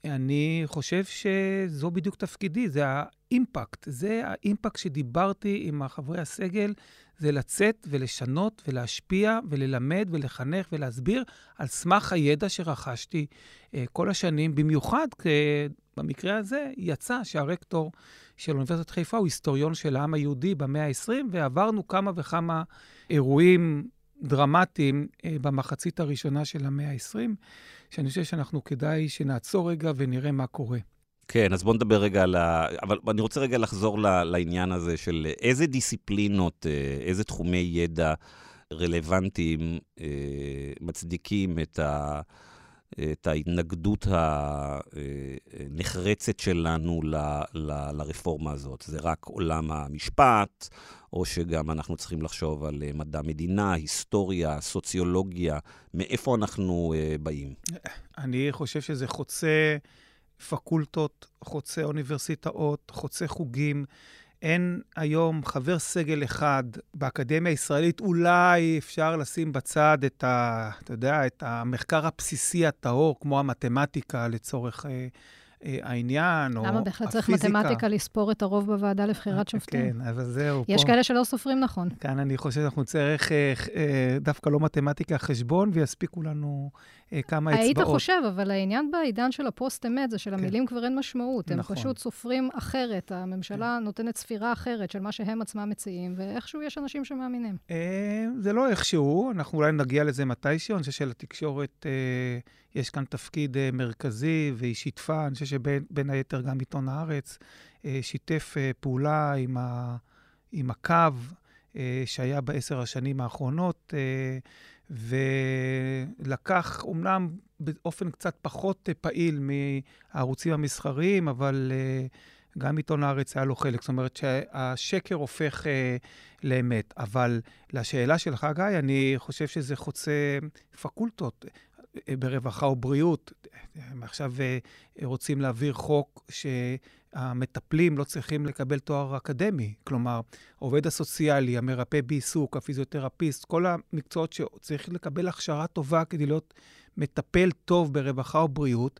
Speaker 1: ואני חושב שזו בדיוק תפקידי, זה האימפקט. זה האימפקט שדיברתי עם חברי הסגל, זה לצאת ולשנות ולהשפיע וללמד ולחנך ולהסביר על סמך הידע שרכשתי אה, כל השנים, במיוחד במקרה הזה יצא שהרקטור של אוניברסיטת חיפה הוא היסטוריון של העם היהודי במאה ה-20, ועברנו כמה וכמה אירועים דרמטיים אה, במחצית הראשונה של המאה ה-20, שאני חושב שאנחנו כדאי שנעצור רגע ונראה מה קורה.
Speaker 2: כן, אז בוא נדבר רגע על ה... אבל אני רוצה רגע לחזור לעניין הזה של איזה דיסציפלינות, אה, איזה תחומי ידע רלוונטיים אה, מצדיקים את ה... את ההתנגדות הנחרצת שלנו ל, ל, לרפורמה הזאת. זה רק עולם המשפט, או שגם אנחנו צריכים לחשוב על מדע מדינה, היסטוריה, סוציולוגיה, מאיפה אנחנו uh, באים?
Speaker 1: אני חושב שזה חוצה פקולטות, חוצה אוניברסיטאות, חוצה חוגים. אין היום חבר סגל אחד באקדמיה הישראלית, אולי אפשר לשים בצד את ה... אתה יודע, את המחקר הבסיסי הטהור, כמו המתמטיקה לצורך אה, העניין, או הפיזיקה.
Speaker 3: למה בהחלט צריך מתמטיקה לספור את הרוב בוועדה לבחירת שופטים?
Speaker 1: כן, אבל זהו.
Speaker 3: יש פה... כאלה שלא סופרים נכון.
Speaker 1: כאן אני חושב שאנחנו נצטרך אה, אה, דווקא לא מתמטיקה, חשבון, ויספיקו לנו אה, כמה אצבעות.
Speaker 3: היית חושב, אבל העניין בעידן של הפוסט-אמת זה שלמילים כן. כבר אין משמעות. הם נכון. פשוט סופרים אחרת. הממשלה כן. נותנת ספירה אחרת של מה שהם עצמם מציעים, ואיכשהו יש אנשים שמאמינים.
Speaker 1: אה, זה לא איכשהו, אנחנו אולי נגיע לזה מתישהו. אני חושב שלתקשורת אה, יש כאן תפקיד אה, מרכזי, והיא שיתפה, אני חושב שבין היתר גם עיתון הארץ, אה, שיתף אה, פעולה עם, ה, עם הקו אה, שהיה בעשר השנים האחרונות. אה, ולקח, אומנם באופן קצת פחות פעיל מהערוצים המסחריים, אבל גם עיתון הארץ היה לו חלק. זאת אומרת שהשקר הופך uh, לאמת. אבל לשאלה שלך, גיא, אני חושב שזה חוצה פקולטות. אה, ברווחה ובריאות. הם עכשיו רוצים להעביר חוק ש... המטפלים לא צריכים לקבל תואר אקדמי. כלומר, העובד הסוציאלי, המרפא בעיסוק, הפיזיותרפיסט, כל המקצועות שצריך לקבל הכשרה טובה כדי להיות מטפל טוב ברווחה ובריאות,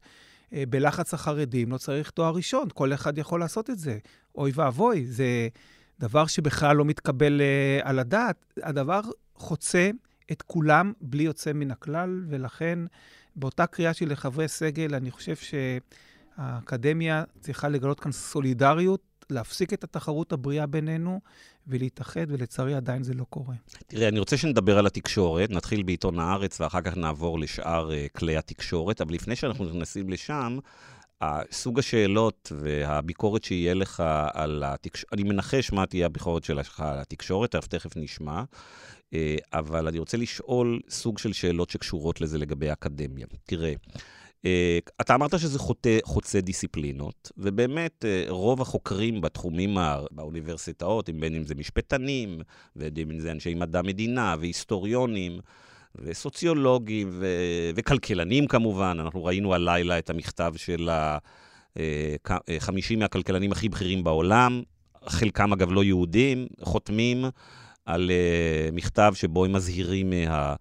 Speaker 1: אה, בלחץ החרדים לא צריך תואר ראשון, כל אחד יכול לעשות את זה. אוי ואבוי, זה דבר שבכלל לא מתקבל על הדעת. הדבר חוצה את כולם בלי יוצא מן הכלל, ולכן באותה קריאה שלי לחברי סגל, אני חושב ש... האקדמיה צריכה לגלות כאן סולידריות, להפסיק את התחרות הבריאה בינינו ולהתאחד, ולצערי עדיין זה לא קורה.
Speaker 2: תראה, אני רוצה שנדבר על התקשורת, נתחיל בעיתון הארץ ואחר כך נעבור לשאר uh, כלי התקשורת, אבל לפני שאנחנו נכנסים לשם, סוג השאלות והביקורת שיהיה לך על התקשורת, אני מנחש מה תהיה הביקורת שלך על התקשורת, תכף נשמע, אבל אני רוצה לשאול סוג של שאלות שקשורות לזה לגבי האקדמיה. תראה, אה, אתה אמרת שזה חוצה, חוצה דיסציפלינות, ובאמת אה, רוב החוקרים בתחומים באוניברסיטאות, בין אם זה משפטנים, ובין אם זה אנשי מדע מדינה, והיסטוריונים, וסוציולוגים, ו... וכלכלנים כמובן, אנחנו ראינו הלילה את המכתב של ה... 50 אה, מהכלכלנים הכי בכירים בעולם, חלקם אגב לא יהודים, חותמים על מכתב שבו הם מזהירים מה...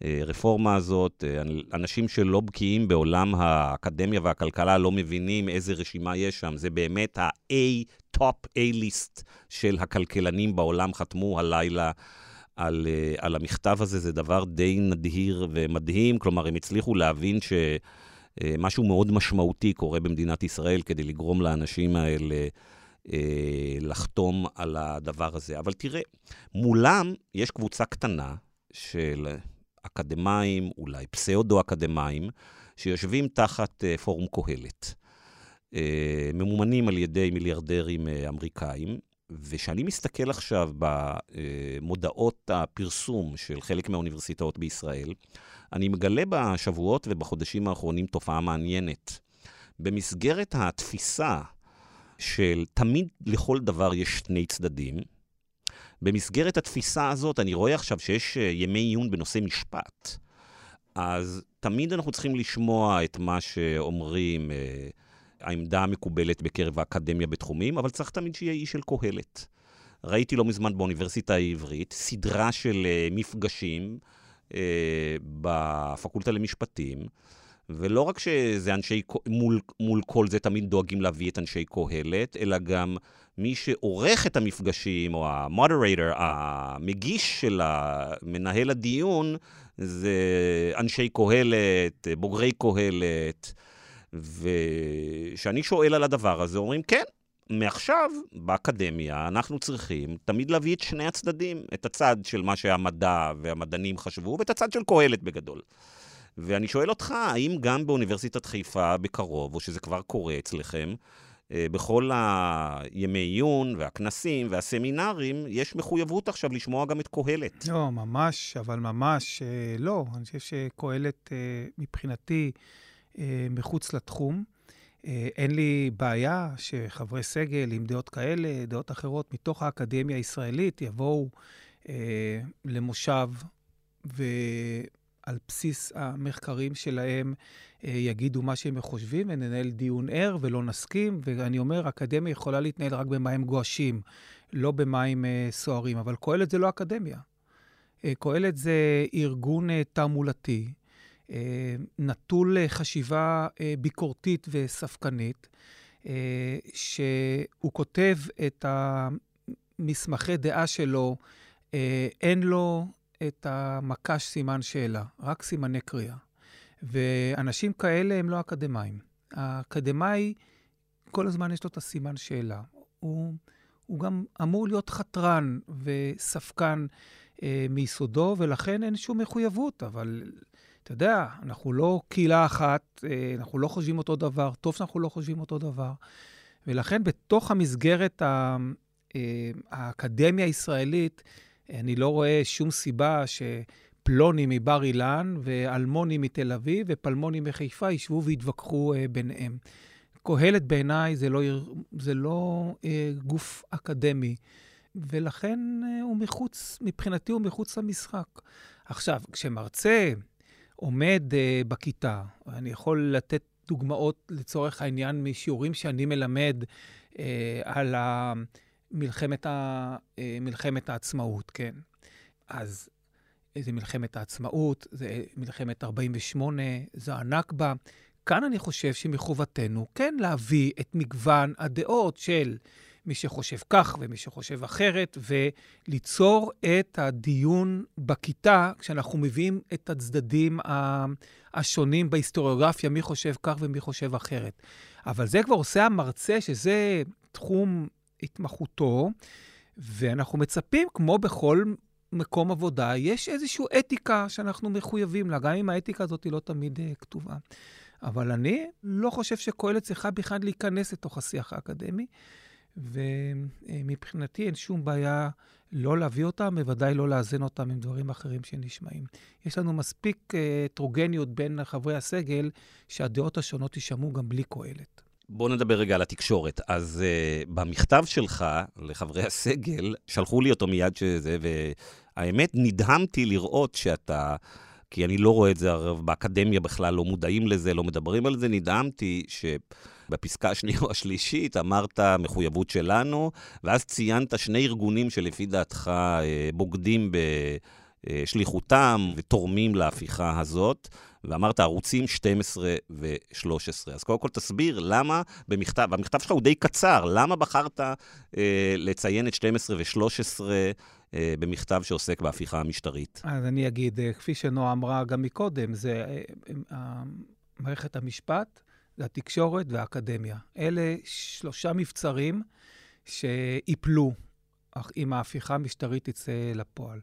Speaker 2: הרפורמה הזאת. אה, אנשים שלא בקיאים בעולם האקדמיה והכלכלה לא מבינים איזה רשימה יש שם. זה באמת ה-A, top A-ליסט של הכלכלנים בעולם חתמו הלילה. על, אה, על המכתב הזה, זה דבר די נדהיר ומדהים. כלומר, הם הצליחו להבין שמשהו אה, מאוד משמעותי קורה במדינת ישראל כדי לגרום לאנשים האלה לחתום על הדבר הזה. אבל תראה, מולם יש קבוצה קטנה של אקדמאים, אולי פסאודו-אקדמאים, שיושבים תחת uh, פורום קהלת. Uh, ממומנים על ידי מיליארדרים אמריקאים, וכשאני מסתכל עכשיו במודעות הפרסום של חלק מהאוניברסיטאות בישראל, אני מגלה בשבועות ובחודשים האחרונים תופעה מעניינת. במסגרת התפיסה של תמיד לכל דבר יש שני צדדים, במסגרת התפיסה הזאת, אני רואה עכשיו שיש אה, ימי עיון בנושא משפט. אז תמיד אנחנו צריכים לשמוע את מה שאומרים, אה, העמדה המקובלת בקרב האקדמיה בתחומים, אבל צריך תמיד שיהיה איש של קהלת. ראיתי לא מזמן באוניברסיטה העברית סדרה של אה, מפגשים אה, בפקולטה למשפטים, ולא רק שזה אנשי, מול, מול כל זה תמיד דואגים להביא את אנשי קהלת, אלא גם מי שעורך את המפגשים, או המודרטור, המגיש של מנהל הדיון, זה אנשי קהלת, בוגרי קהלת. וכשאני שואל על הדבר הזה, אומרים, כן, מעכשיו, באקדמיה, אנחנו צריכים תמיד להביא את שני הצדדים, את הצד של מה שהמדע והמדענים חשבו, ואת הצד של קהלת בגדול. ואני שואל אותך, האם גם באוניברסיטת חיפה בקרוב, או שזה כבר קורה אצלכם, אה, בכל הימי עיון והכנסים והסמינרים, יש מחויבות עכשיו לשמוע גם את קהלת.
Speaker 1: לא, ממש, אבל ממש אה, לא. אני חושב שקהלת, אה, מבחינתי, מחוץ לתחום. אין לי בעיה שחברי סגל עם דעות כאלה, דעות אחרות, מתוך האקדמיה הישראלית, יבואו למושב ועל בסיס המחקרים שלהם אה, יגידו מה שהם חושבים וננהל דיון ער ולא נסכים. ואני אומר, אקדמיה יכולה להתנהל רק במים גועשים, לא במים אה, סוערים. אבל קהלת זה לא אקדמיה. אה, קהלת זה ארגון תעמולתי, נטול חשיבה ביקורתית וספקנית, שהוא כותב את המסמכי דעה שלו, אין לו את המקש סימן שאלה, רק סימני קריאה. ואנשים כאלה הם לא אקדמאים. האקדמאי, כל הזמן יש לו את הסימן שאלה. הוא, הוא גם אמור להיות חתרן וספקן אה, מיסודו, ולכן אין שום מחויבות, אבל אתה יודע, אנחנו לא קהילה אחת, אה, אנחנו לא חושבים אותו דבר, טוב שאנחנו לא חושבים אותו דבר. ולכן בתוך המסגרת ה, אה, האקדמיה הישראלית, אני לא רואה שום סיבה ש... פלוני מבר אילן ואלמוני מתל אביב ופלמוני מחיפה ישבו ויתווכחו אה, ביניהם. קהלת בעיניי זה לא, זה לא אה, גוף אקדמי, ולכן אה, הוא מחוץ, מבחינתי הוא מחוץ למשחק. עכשיו, כשמרצה עומד אה, בכיתה, אני יכול לתת דוגמאות לצורך העניין משיעורים שאני מלמד אה, על מלחמת, ה, אה, מלחמת העצמאות, כן? אז זה מלחמת העצמאות, זה מלחמת 48, זו הנכבה. כאן אני חושב שמחובתנו כן להביא את מגוון הדעות של מי שחושב כך ומי שחושב אחרת, וליצור את הדיון בכיתה כשאנחנו מביאים את הצדדים השונים בהיסטוריוגרפיה, מי חושב כך ומי חושב אחרת. אבל זה כבר עושה המרצה, שזה תחום התמחותו, ואנחנו מצפים, כמו בכל מקום עבודה, יש איזושהי אתיקה שאנחנו מחויבים לה, גם אם האתיקה הזאת היא לא תמיד uh, כתובה. אבל אני לא חושב שקהלת צריכה בכלל להיכנס לתוך השיח האקדמי, ומבחינתי אין שום בעיה לא להביא אותם, בוודאי לא לאזן אותם עם דברים אחרים שנשמעים. יש לנו מספיק הטרוגניות uh, בין חברי הסגל, שהדעות השונות יישמעו גם בלי קהלת.
Speaker 2: בוא נדבר רגע על התקשורת. אז uh, במכתב שלך לחברי הסגל, שלחו לי אותו מיד שזה, והאמת, נדהמתי לראות שאתה, כי אני לא רואה את זה, הרי באקדמיה בכלל לא מודעים לזה, לא מדברים על זה, נדהמתי שבפסקה השנייה או השלישית אמרת מחויבות שלנו, ואז ציינת שני ארגונים שלפי דעתך uh, בוגדים ב... שליחותם ותורמים להפיכה הזאת. ואמרת ערוצים 12 ו-13. אז קודם כל תסביר למה במכתב, והמכתב שלך הוא די קצר, למה בחרת אה, לציין את 12 ו-13 אה, במכתב שעוסק בהפיכה המשטרית?
Speaker 1: אז אני אגיד, אה, כפי שנועה אמרה גם מקודם, זה אה, אה, מערכת המשפט, התקשורת והאקדמיה. אלה שלושה מבצרים שיפלו אם ההפיכה המשטרית תצא לפועל.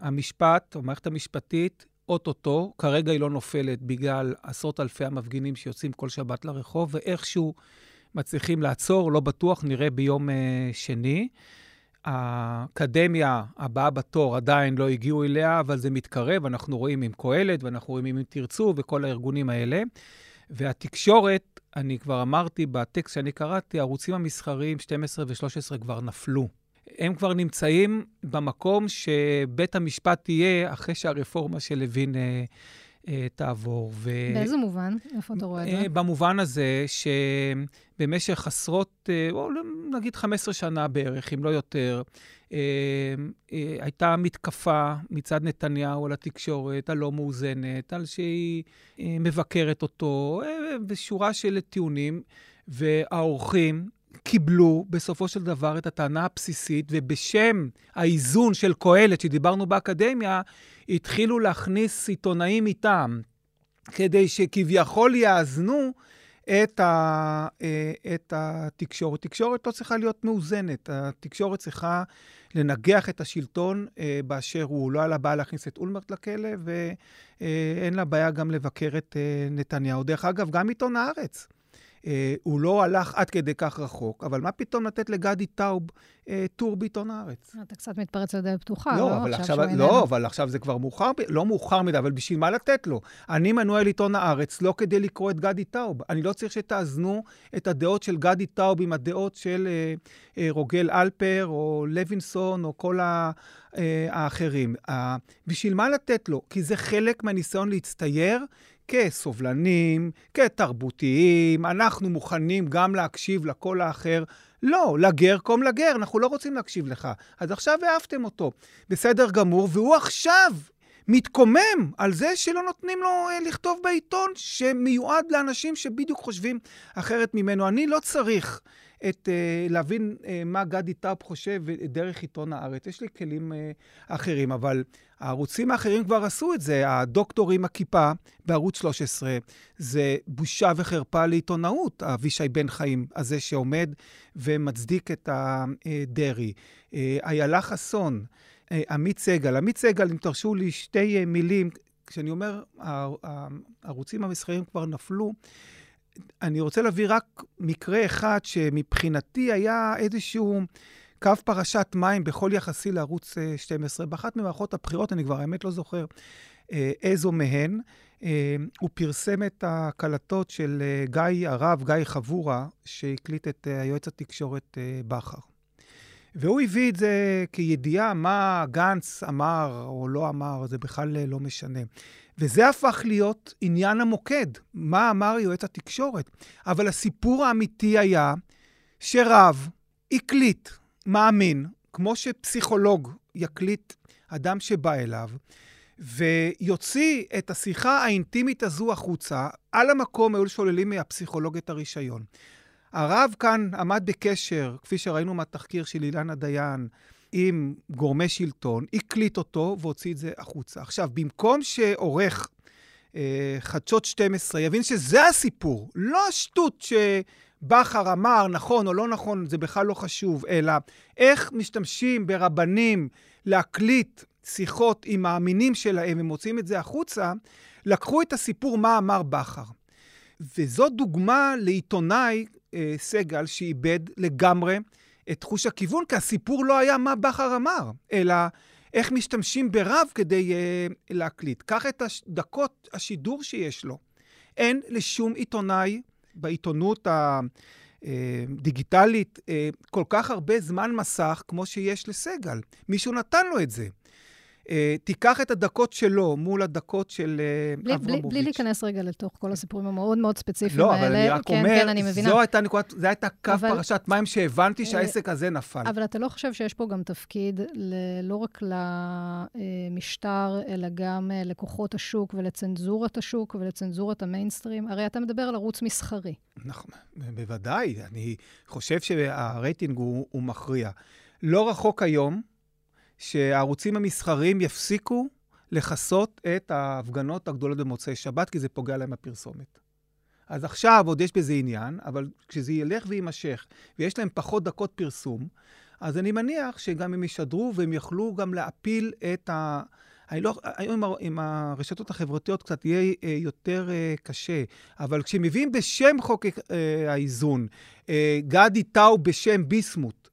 Speaker 1: המשפט, או מערכת המשפטית, אוטוטו, כרגע היא לא נופלת בגלל עשרות אלפי המפגינים שיוצאים כל שבת לרחוב, ואיכשהו מצליחים לעצור, לא בטוח, נראה ביום uh, שני. האקדמיה הבאה בתור עדיין לא הגיעו אליה, אבל זה מתקרב, אנחנו רואים עם קהלת, ואנחנו רואים עם אם תרצו, וכל הארגונים האלה. והתקשורת, אני כבר אמרתי בטקסט שאני קראתי, הערוצים המסחריים 12 ו-13 כבר נפלו. הם כבר נמצאים במקום שבית המשפט יהיה אחרי שהרפורמה של לוין אה, אה, תעבור.
Speaker 3: ו... באיזה מובן? איפה אתה רואה את זה?
Speaker 1: במובן הזה שבמשך עשרות, או נגיד 15 שנה בערך, אם לא יותר, הייתה מתקפה מצד נתניהו על התקשורת הלא מאוזנת, על שהיא מבקרת אותו, בשורה של טיעונים, והאורחים קיבלו בסופו של דבר את הטענה הבסיסית, ובשם האיזון של קהלת, שדיברנו באקדמיה, התחילו להכניס עיתונאים איתם, כדי שכביכול יאזנו את, ה, אה, את התקשורת. תקשורת לא צריכה להיות מאוזנת, התקשורת צריכה לנגח את השלטון אה, באשר הוא. לא היה לה בעיה להכניס את אולמרט לכלא, ואין לה בעיה גם לבקר את אה, נתניהו. דרך אגב, גם עיתון הארץ. אה, הוא לא הלך עד כדי כך רחוק, אבל מה פתאום לתת לגדי טאוב אה, טור בעיתון הארץ?
Speaker 3: אתה קצת מתפרץ לדלת פתוחה,
Speaker 1: לא? לא, אבל עכשיו, עכשיו לא, אבל עכשיו זה כבר מאוחר, לא מאוחר מדי, אבל בשביל מה לתת לו? אני מנוי על עיתון הארץ לא כדי לקרוא את גדי טאוב. אני לא צריך שתאזנו את הדעות של גדי טאוב עם הדעות של אה, אה, רוגל אלפר, או לוינסון, או כל ה... אה, האחרים. בשביל מה לתת לו? כי זה חלק מהניסיון להצטייר כסובלנים, כתרבותיים, אנחנו מוכנים גם להקשיב לקול האחר. לא, לגר קום לגר, אנחנו לא רוצים להקשיב לך. אז עכשיו העפתם אותו. בסדר גמור, והוא עכשיו מתקומם על זה שלא נותנים לו אה, לכתוב בעיתון שמיועד לאנשים שבדיוק חושבים אחרת ממנו. אני לא צריך את, uh, להבין uh, מה גדי טאפ חושב דרך עיתון הארץ. יש לי כלים uh, אחרים, אבל הערוצים האחרים כבר עשו את זה. הדוקטור עם הכיפה בערוץ 13, זה בושה וחרפה לעיתונאות, אבישי בן חיים הזה שעומד ומצדיק את הדרעי. איילה חסון, עמית סגל. עמית סגל, אם תרשו לי שתי מילים, כשאני אומר, הערוצים המסחריים כבר נפלו, אני רוצה להביא רק מקרה אחד שמבחינתי היה איזשהו קו פרשת מים בכל יחסי לערוץ 12. אה, באחת ממערכות הבחירות, אני כבר האמת לא זוכר אה, איזו מהן, אה, הוא פרסם את הקלטות של גיא, הרב גיא חבורה, שהקליט את היועץ התקשורת בכר. והוא הביא את זה כידיעה מה גנץ אמר או לא אמר, זה בכלל לא משנה. וזה הפך להיות עניין המוקד, מה אמר יועץ התקשורת. אבל הסיפור האמיתי היה שרב הקליט, מאמין, כמו שפסיכולוג יקליט אדם שבא אליו, ויוציא את השיחה האינטימית הזו החוצה, על המקום היו שוללים מהפסיכולוג את הרישיון. הרב כאן עמד בקשר, כפי שראינו מהתחקיר של אילנה דיין, עם גורמי שלטון, הקליט אותו והוציא את זה החוצה. עכשיו, במקום שעורך אה, חדשות 12 יבין שזה הסיפור, לא השטות שבכר אמר, נכון או לא נכון, זה בכלל לא חשוב, אלא איך משתמשים ברבנים להקליט שיחות עם מאמינים שלהם ומוציאים את זה החוצה, לקחו את הסיפור מה אמר בכר. וזו דוגמה לעיתונאי, אה, סגל, שאיבד לגמרי את תחוש הכיוון, כי הסיפור לא היה מה בכר אמר, אלא איך משתמשים ברב כדי uh, להקליט. קח את דקות השידור שיש לו. אין לשום עיתונאי בעיתונות הדיגיטלית uh, uh, כל כך הרבה זמן מסך כמו שיש לסגל. מישהו נתן לו את זה. Uh, תיקח את הדקות שלו מול הדקות של
Speaker 3: uh, אברמוביץ'. בלי, בלי להיכנס רגע לתוך כל הסיפורים המאוד מאוד ספציפיים
Speaker 1: לא,
Speaker 3: האלה.
Speaker 1: לא, אבל אני רק כן, אומר, כן, אני מבינה. זו הייתה נקודת, זה הייתה קו אבל... פרשת מים שהבנתי שהעסק הזה נפל.
Speaker 3: אבל אתה לא חושב שיש פה גם תפקיד ל, לא רק למשטר, אלא גם לכוחות השוק ולצנזורת השוק ולצנזורת המיינסטרים? הרי אתה מדבר על ערוץ מסחרי.
Speaker 1: נכון, בוודאי. אני חושב שהרייטינג הוא, הוא מכריע. לא רחוק היום, שהערוצים המסחריים יפסיקו לכסות את ההפגנות הגדולות במוצאי שבת, כי זה פוגע להם בפרסומת. אז עכשיו עוד יש בזה עניין, אבל כשזה ילך ויימשך, ויש להם פחות דקות פרסום, אז אני מניח שגם הם ישדרו והם יוכלו גם להפיל את ה... אני לא, היום עם, הרשתות החברתיות קצת יהיה אה, יותר אה, קשה, אבל כשמביאים בשם חוק אה, האיזון, גדי טאו בשם ביסמוט,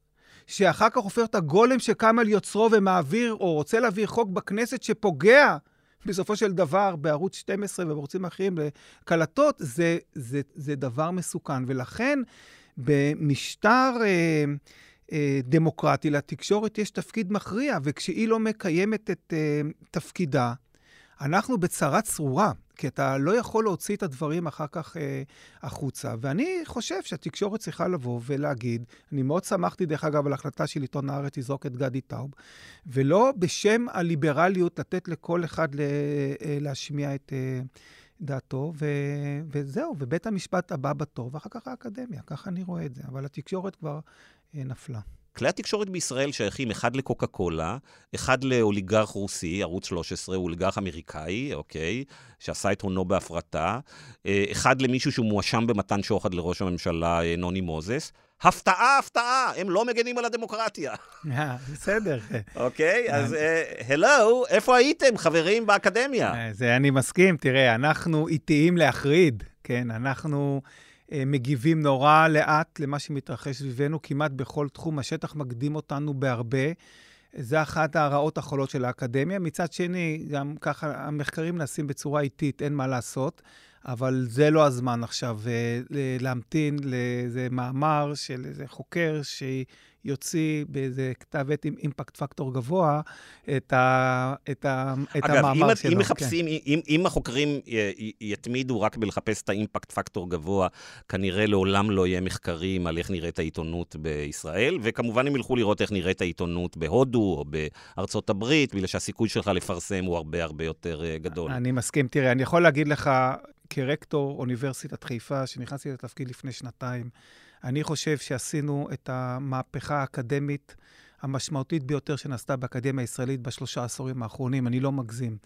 Speaker 1: שאחר כך הופך את הגולם שקם על יוצרו ומעביר, או רוצה להעביר חוק בכנסת שפוגע בסופו של דבר בערוץ 12 ובערוצים אחרים לקלטות, זה, זה, זה דבר מסוכן. ולכן במשטר אה, אה, דמוקרטי, לתקשורת יש תפקיד מכריע, וכשהיא לא מקיימת את אה, תפקידה, אנחנו בצרה צרורה. כי אתה לא יכול להוציא את הדברים אחר כך אה, החוצה. ואני חושב שהתקשורת צריכה לבוא ולהגיד, אני מאוד שמחתי, דרך אגב, על ההחלטה של עיתון הארץ לזרוק את גדי טאוב, ולא בשם הליברליות לתת לכל אחד ל, אה, להשמיע את אה, דעתו, ו, וזהו, ובית המשפט הבא בתור, ואחר כך האקדמיה, ככה אני רואה את זה. אבל התקשורת כבר אה, נפלה.
Speaker 2: כלי התקשורת בישראל שייכים אחד לקוקה קולה, אחד לאוליגרך רוסי, ערוץ 13, הוא אוליגרך אמריקאי, אוקיי, שעשה את הונו בהפרטה, אה, אחד למישהו שהוא מואשם במתן שוחד לראש הממשלה אה, נוני מוזס. הפתעה, הפתעה, הם לא מגנים על הדמוקרטיה.
Speaker 1: אה, בסדר.
Speaker 2: אוקיי, אז הלו, איפה הייתם, חברים באקדמיה?
Speaker 1: זה אני מסכים, תראה, אנחנו איטיים להחריד, כן? אנחנו... אה, מגיבים נורא לאט למה שמתרחש סביבנו, כמעט בכל תחום. השטח מקדים אותנו בהרבה. זה אחת הרעות החולות של האקדמיה. מצד שני, גם ככה המחקרים נעשים בצורה איטית, אין מה לעשות, אבל זה לא הזמן עכשיו אה, להמתין לאיזה מאמר של איזה חוקר יוציא באיזה כתב עת עם אימפקט פקטור גבוה את, ה, את, ה, את
Speaker 2: אגב,
Speaker 1: המאמר
Speaker 2: אם,
Speaker 1: שלו.
Speaker 2: אגב, אם מחפשים, כן. אם, אם החוקרים יתמידו רק בלחפש את האימפקט פקטור גבוה, כנראה לעולם לא יהיה מחקרים על איך נראית העיתונות בישראל, וכמובן הם ילכו לראות איך נראית העיתונות בהודו או בארצות הברית, בגלל שהסיכוי שלך לפרסם הוא הרבה הרבה יותר אה, גדול.
Speaker 1: אני מסכים. תראה, אני יכול להגיד לך, כרקטור אוניברסיטת חיפה, שנכנסתי לתפקיד לפני שנתיים, אני חושב שעשינו את המהפכה האקדמית המשמעותית ביותר שנעשתה באקדמיה הישראלית בשלושה עשורים האחרונים, אני לא מגזים.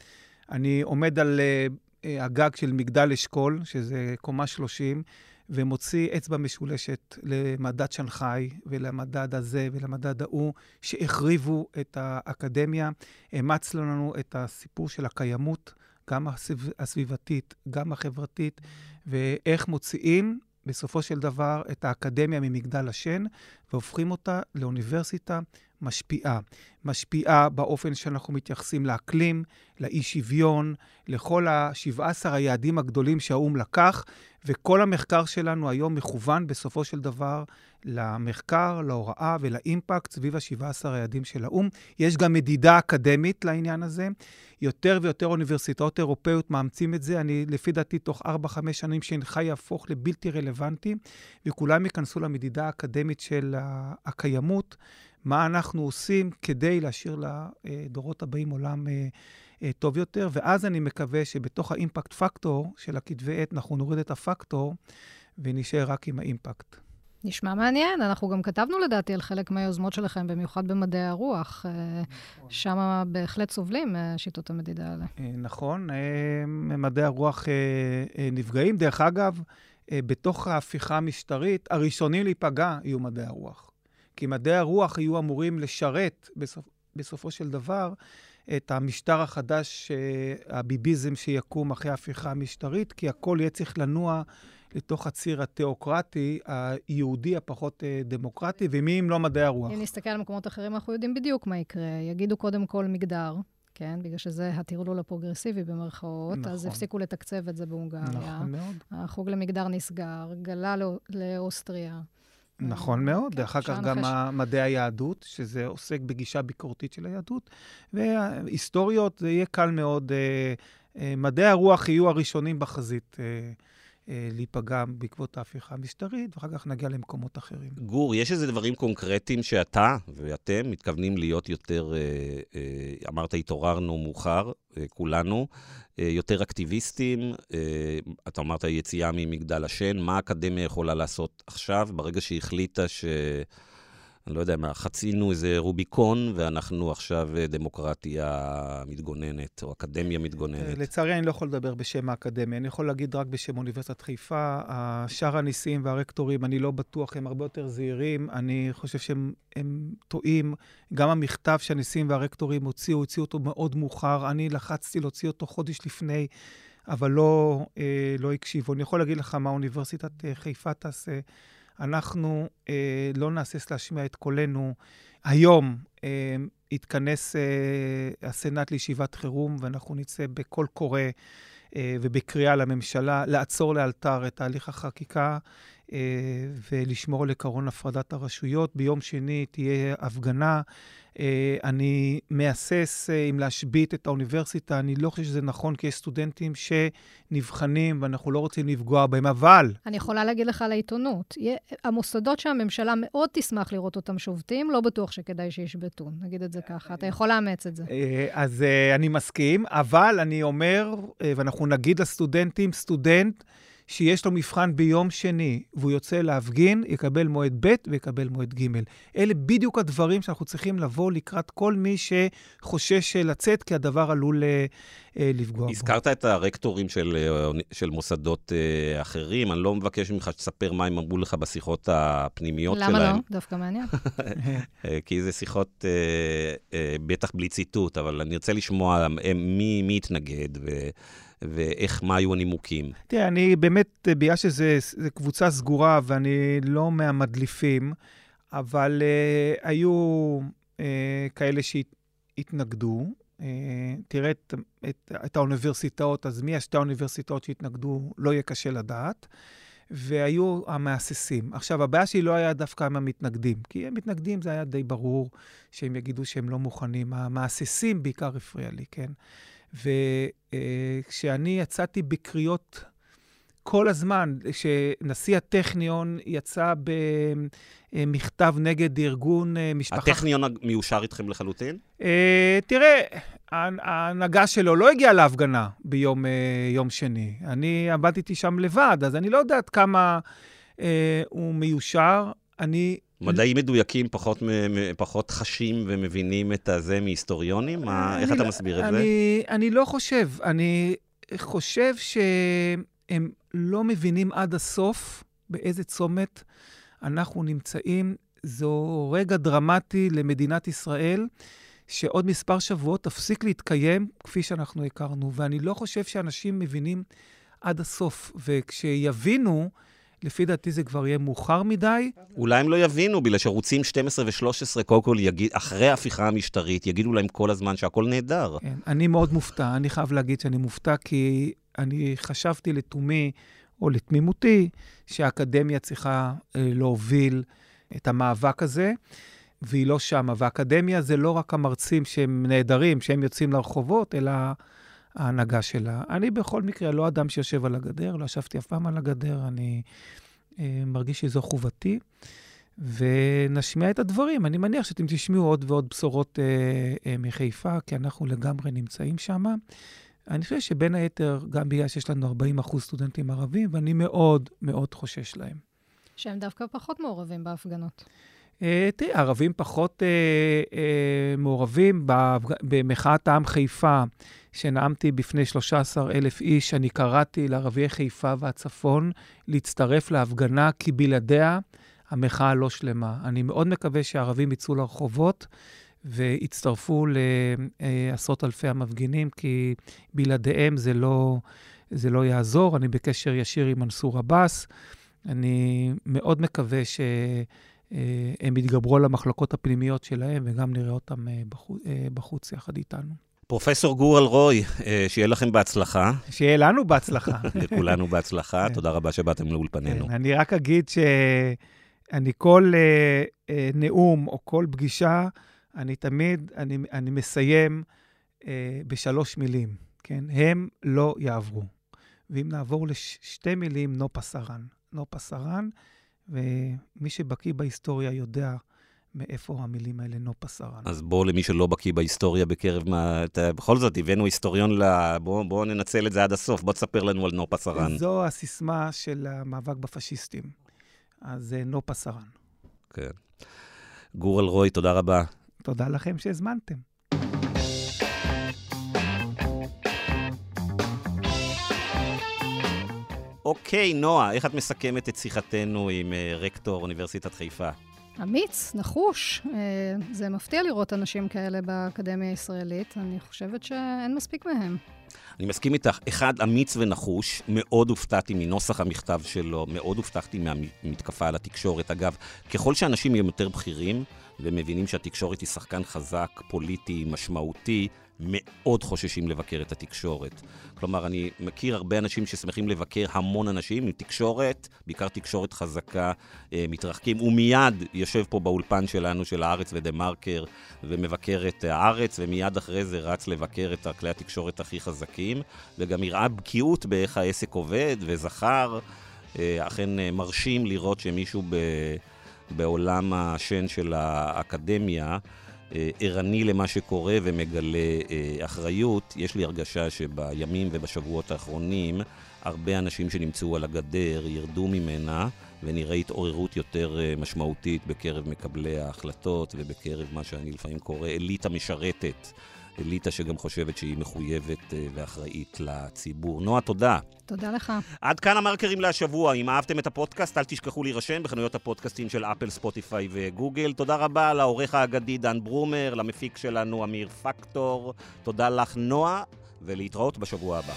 Speaker 1: אני עומד על uh, הגג של מגדל אשכול, שזה קומה 30, ומוציא אצבע משולשת למדד שנגחאי ולמדד הזה ולמדד ההוא, שהחריבו את האקדמיה. אימצנו לנו את הסיפור של הקיימות, גם הסביבתית, גם החברתית, ואיך מוציאים בסופו של דבר את האקדמיה ממגדל השן והופכים אותה לאוניברסיטה משפיעה. משפיעה באופן שאנחנו מתייחסים לאקלים, לאי שוויון, לכל ה-17 היעדים הגדולים שהאו"ם לקח, וכל המחקר שלנו היום מכוון בסופו של דבר למחקר, להוראה ולאימפקט סביב ה-17 היעדים של האו"ם. יש גם מדידה אקדמית לעניין הזה. יותר ויותר אוניברסיטאות אירופאיות מאמצים את זה. אני, לפי דעתי, תוך 4-5 שנים שאינך יהפוך לבלתי רלוונטי, וכולם ייכנסו למדידה האקדמית של הקיימות, מה אנחנו עושים כדי להשאיר לדורות הבאים עולם אה, אה, טוב יותר, ואז אני מקווה שבתוך האימפקט פקטור של הכתבי עת, אנחנו נוריד את הפקטור ונשאר רק עם האימפקט.
Speaker 3: נשמע מעניין, אנחנו גם כתבנו לדעתי על חלק מהיוזמות שלכם, במיוחד במדעי הרוח. אה, שם בהחלט סובלים שיטות המדידה האלה.
Speaker 1: נכון, מדעי הרוח נפגעים. דרך אגב, בתוך ההפיכה המשטרית, הראשונים להיפגע יהיו מדעי הרוח. כי מדעי הרוח יהיו אמורים לשרת בסופ, בסופו של דבר את המשטר החדש, הביביזם שיקום אחרי ההפיכה המשטרית, כי הכל יהיה צריך לנוע לתוך הציר התיאוקרטי, היהודי הפחות אה, דמוקרטי, ומי אם לא מדעי הרוח.
Speaker 3: אם נסתכל על מקומות אחרים, אנחנו יודעים בדיוק מה יקרה. יגידו קודם כל מגדר, כן? בגלל שזה הטרלול הפרוגרסיבי במרכאות, נכון. אז הפסיקו לתקצב את זה בהונגריה.
Speaker 1: נכון מאוד.
Speaker 3: החוג למגדר נסגר, גלה לא, לאוסטריה.
Speaker 1: נכון מאוד, כן, אחר כך גם. מדעי היהדות, שזה עוסק בגישה ביקורתית של היהדות, והיסטוריות, זה יהיה קל מאוד. אה, אה, מדעי הרוח יהיו הראשונים בחזית. אה, להיפגע בעקבות ההפיכה המשטרית, ואחר כך נגיע למקומות אחרים.
Speaker 2: גור, יש איזה דברים קונקרטיים שאתה ואתם מתכוונים להיות יותר, אה, אה, אמרת, התעוררנו מאוחר, כולנו, יותר אקטיביסטים. אתה אמרת יציאה ממגדל השן, מה האקדמיה יכולה לעשות עכשיו, ברגע שהיא החליטה ש... אני לא יודע מה, חצינו איזה רוביקון, ואנחנו עכשיו אה, דמוקרטיה מתגוננת, או אקדמיה מתגוננת.
Speaker 1: לצערי, אני לא יכול לדבר בשם האקדמיה, אני יכול להגיד רק בשם אוניברסיטת חיפה. שאר הנשיאים והרקטורים, אני לא בטוח, הם הרבה יותר זהירים. אני חושב שהם טועים. גם המכתב שהנשיאים והרקטורים הוציאו, הוציאו אותו מאוד מאוחר. אני לחצתי להוציא אותו חודש לפני. אבל לא, אה, לא הקשיבו. אני יכול להגיד לך מה אוניברסיטת אה, חיפה תעשה. אנחנו אה, לא נהסס להשמיע את קולנו. היום אה, יתכנס אה, הסנאט לישיבת חירום, ואנחנו נצא בקול קורא אה, ובקריאה לממשלה לעצור לאלתר את תהליך החקיקה. אה, ולשמור על עקרון הפרדת הרשויות. ביום שני תהיה הפגנה. אה, אני מהסס אה, אם להשבית את האוניברסיטה, אני לא חושב שזה נכון, כי יש סטודנטים שנבחנים ואנחנו לא רוצים לפגוע בהם, אבל...
Speaker 3: אני יכולה להגיד לך על העיתונות. המוסדות שהממשלה מאוד תשמח לראות אותם שובתים, לא בטוח שכדאי שישבתו, נגיד את זה ככה. אתה יכול לאמץ את זה.
Speaker 1: אז אני מסכים, אבל אני אומר, ואנחנו נגיד לסטודנטים, סטודנט, שיש לו מבחן ביום שני והוא יוצא להפגין, יקבל מועד ב' ויקבל מועד ג'. אלה בדיוק הדברים שאנחנו צריכים לבוא לקראת כל מי שחושש לצאת, כי הדבר עלול אה, אה לפגוע בו.
Speaker 2: הזכרת את הרקטורים של, אה, של מוסדות אה, אחרים, אני לא מבקש ממך שתספר מה הם אמרו לך בשיחות הפנימיות
Speaker 3: למה
Speaker 2: שלהם.
Speaker 3: למה לא? דווקא מעניין.
Speaker 2: אה, כי זה שיחות, אה, אה, בטח בלי ציטוט, אבל אני רוצה לשמוע מי, מי התנגד. ו... ואיך, מה היו הנימוקים?
Speaker 1: תראה, אני באמת, בגלל שזו קבוצה סגורה ואני לא מהמדליפים, אבל uh, היו uh, כאלה שהתנגדו. Uh, תראה את, את, את האוניברסיטאות, אז מי השתי האוניברסיטאות שהתנגדו, לא יהיה קשה לדעת. והיו המהססים. עכשיו, הבעיה שלי לא היה דווקא עם המתנגדים, כי המתנגדים זה היה די ברור שהם יגידו שהם לא מוכנים. המהססים בעיקר הפריע לי, כן? וכשאני יצאתי בקריאות כל הזמן, כשנשיא הטכניון יצא במכתב נגד ארגון אה, משפחה...
Speaker 2: הטכניון מיושר איתכם לחלוטין?
Speaker 1: אה, תראה, ההנהגה שלו לא הגיעה להפגנה ביום אה, שני. אני עבדתי שם לבד, אז אני לא יודעת כמה הוא מיושר. אני
Speaker 2: מדעים מדויקים פחות, פחות חשים ומבינים את הזה מהיסטוריונים? מה, איך אתה לא- מסביר את
Speaker 1: אני,
Speaker 2: זה?
Speaker 1: אני לא חושב. אני חושב שהם לא מבינים עד הסוף באיזה צומת אנחנו נמצאים. זו רגע דרמטי למדינת ישראל, שעוד מספר שבועות תפסיק להתקיים כפי שאנחנו הכרנו. ואני לא חושב שאנשים מבינים עד הסוף. וכשיבינו... לפי דעתי זה כבר יהיה מאוחר מדי.
Speaker 2: אולי הם לא יבינו, בגלל שערוצים 12 ו-13, קודם כל, יגיד, אחרי ההפיכה המשטרית, יגידו להם כל הזמן שהכל נהדר.
Speaker 1: כן, אני מאוד מופתע, אני חייב להגיד שאני מופתע, כי אני חשבתי לתומי, או לתמימותי, שהאקדמיה צריכה אה, להוביל את המאבק הזה, והיא לא שמה. והאקדמיה זה לא רק המרצים שהם נהדרים, שהם יוצאים לרחובות, אלא... ההנהגה שלה. אני בכל מקרה לא אדם שיושב על הגדר, לא ישבתי אף פעם על הגדר, אני אה, מרגיש שזו חובתי. ונשמיע את הדברים. אני מניח שאתם תשמעו עוד ועוד בשורות אה, אה, מחיפה, כי אנחנו לגמרי נמצאים שם. אני חושב שבין היתר, גם בגלל שיש לנו 40 אחוז סטודנטים ערבים, ואני מאוד מאוד חושש להם.
Speaker 3: שהם דווקא פחות מעורבים בהפגנות.
Speaker 1: אה, תראי, ערבים פחות אה, אה, מעורבים במחאת העם חיפה. שנאמתי בפני 13 אלף איש, אני קראתי לערביי חיפה והצפון להצטרף להפגנה, כי בלעדיה המחאה לא שלמה. אני מאוד מקווה שהערבים יצאו לרחובות ויצטרפו לעשרות אלפי המפגינים, כי בלעדיהם זה לא, זה לא יעזור. אני בקשר ישיר עם מנסור עבאס. אני מאוד מקווה שהם יתגברו על המחלקות הפנימיות שלהם, וגם נראה אותם אה, בחוץ יחד איתנו.
Speaker 2: פרופסור גור אלרוי, אה, שיהיה לכם בהצלחה.
Speaker 1: שיהיה לנו בהצלחה.
Speaker 2: לכולנו בהצלחה, כן. תודה רבה שבאתם לאולפנינו.
Speaker 1: כן, אני רק אגיד שאני כל אה, אה, נאום או כל פגישה, אני תמיד, אני, אני מסיים בשלוש מילים, כן? הם לא יעברו. ואם נעבור לשתי מילים, נו פסרן. נו פסרן, ומי שבקיא בהיסטוריה יודע מאיפה המילים האלה נו פסרן.
Speaker 2: אז בואו, למי שלא בקיא בהיסטוריה בקרב מה... אתה, בכל זאת, הבאנו היסטוריון ל... בואו בוא ננצל את זה עד הסוף. בוא תספר לנו על נו פסרן.
Speaker 1: זו הסיסמה של המאבק בפשיסטים. אז נו פסרן.
Speaker 2: כן. גור אלרוי, תודה רבה.
Speaker 1: תודה לכם שהזמנתם.
Speaker 2: אוקיי, נועה, איך את מסכמת את שיחתנו עם uh, רקטור אוניברסיטת חיפה?
Speaker 3: אמיץ, נחוש. אה, זה מפתיע לראות אנשים כאלה באקדמיה הישראלית. אני חושבת שאין מספיק מהם.
Speaker 2: אני מסכים איתך. אחד, אמיץ ונחוש. מאוד הופתעתי מנוסח המכתב שלו, מאוד הופתעתי מהמתקפה על התקשורת. אגב, ככל שאנשים יהיו יותר בכירים, ומבינים שהתקשורת היא שחקן חזק, פוליטי, משמעותי, מאוד חוששים לבקר את התקשורת. כלומר, אני מכיר הרבה אנשים ששמחים לבקר המון אנשים עם תקשורת, בעיקר תקשורת חזקה, אה, מתרחקים. ומיד יושב פה באולפן שלנו, של הארץ ודה מרקר, ומבקר את הארץ, ומיד אחרי זה רץ לבקר את כלי התקשורת הכי חזקים, וגם הראה בקיאות באיך העסק עובד, וזכר. אה, אכן אה, מרשים לראות שמישהו ב... בעולם השן של האקדמיה ערני למה שקורה ומגלה אה, אחריות. יש לי הרגשה שבימים ובשבועות האחרונים הרבה אנשים שנמצאו על הגדר ירדו ממנה ונראה התעוררות יותר אה, משמעותית בקרב מקבלי ההחלטות ובקרב מה שאני לפעמים קורא אליטה משרתת. אליטה שגם חושבת שהיא מחויבת ואחראית לציבור. נועה, תודה.
Speaker 3: תודה לך.
Speaker 2: עד כאן המרקרים להשבוע. אם אהבתם את הפודקאסט, אל תשכחו להירשם בחנויות הפודקאסטים של אפל, ספוטיפיי וגוגל. תודה רבה לעורך האגדי דן ברומר, למפיק שלנו אמיר פקטור. תודה לך, נועה, ולהתראות בשבוע הבא.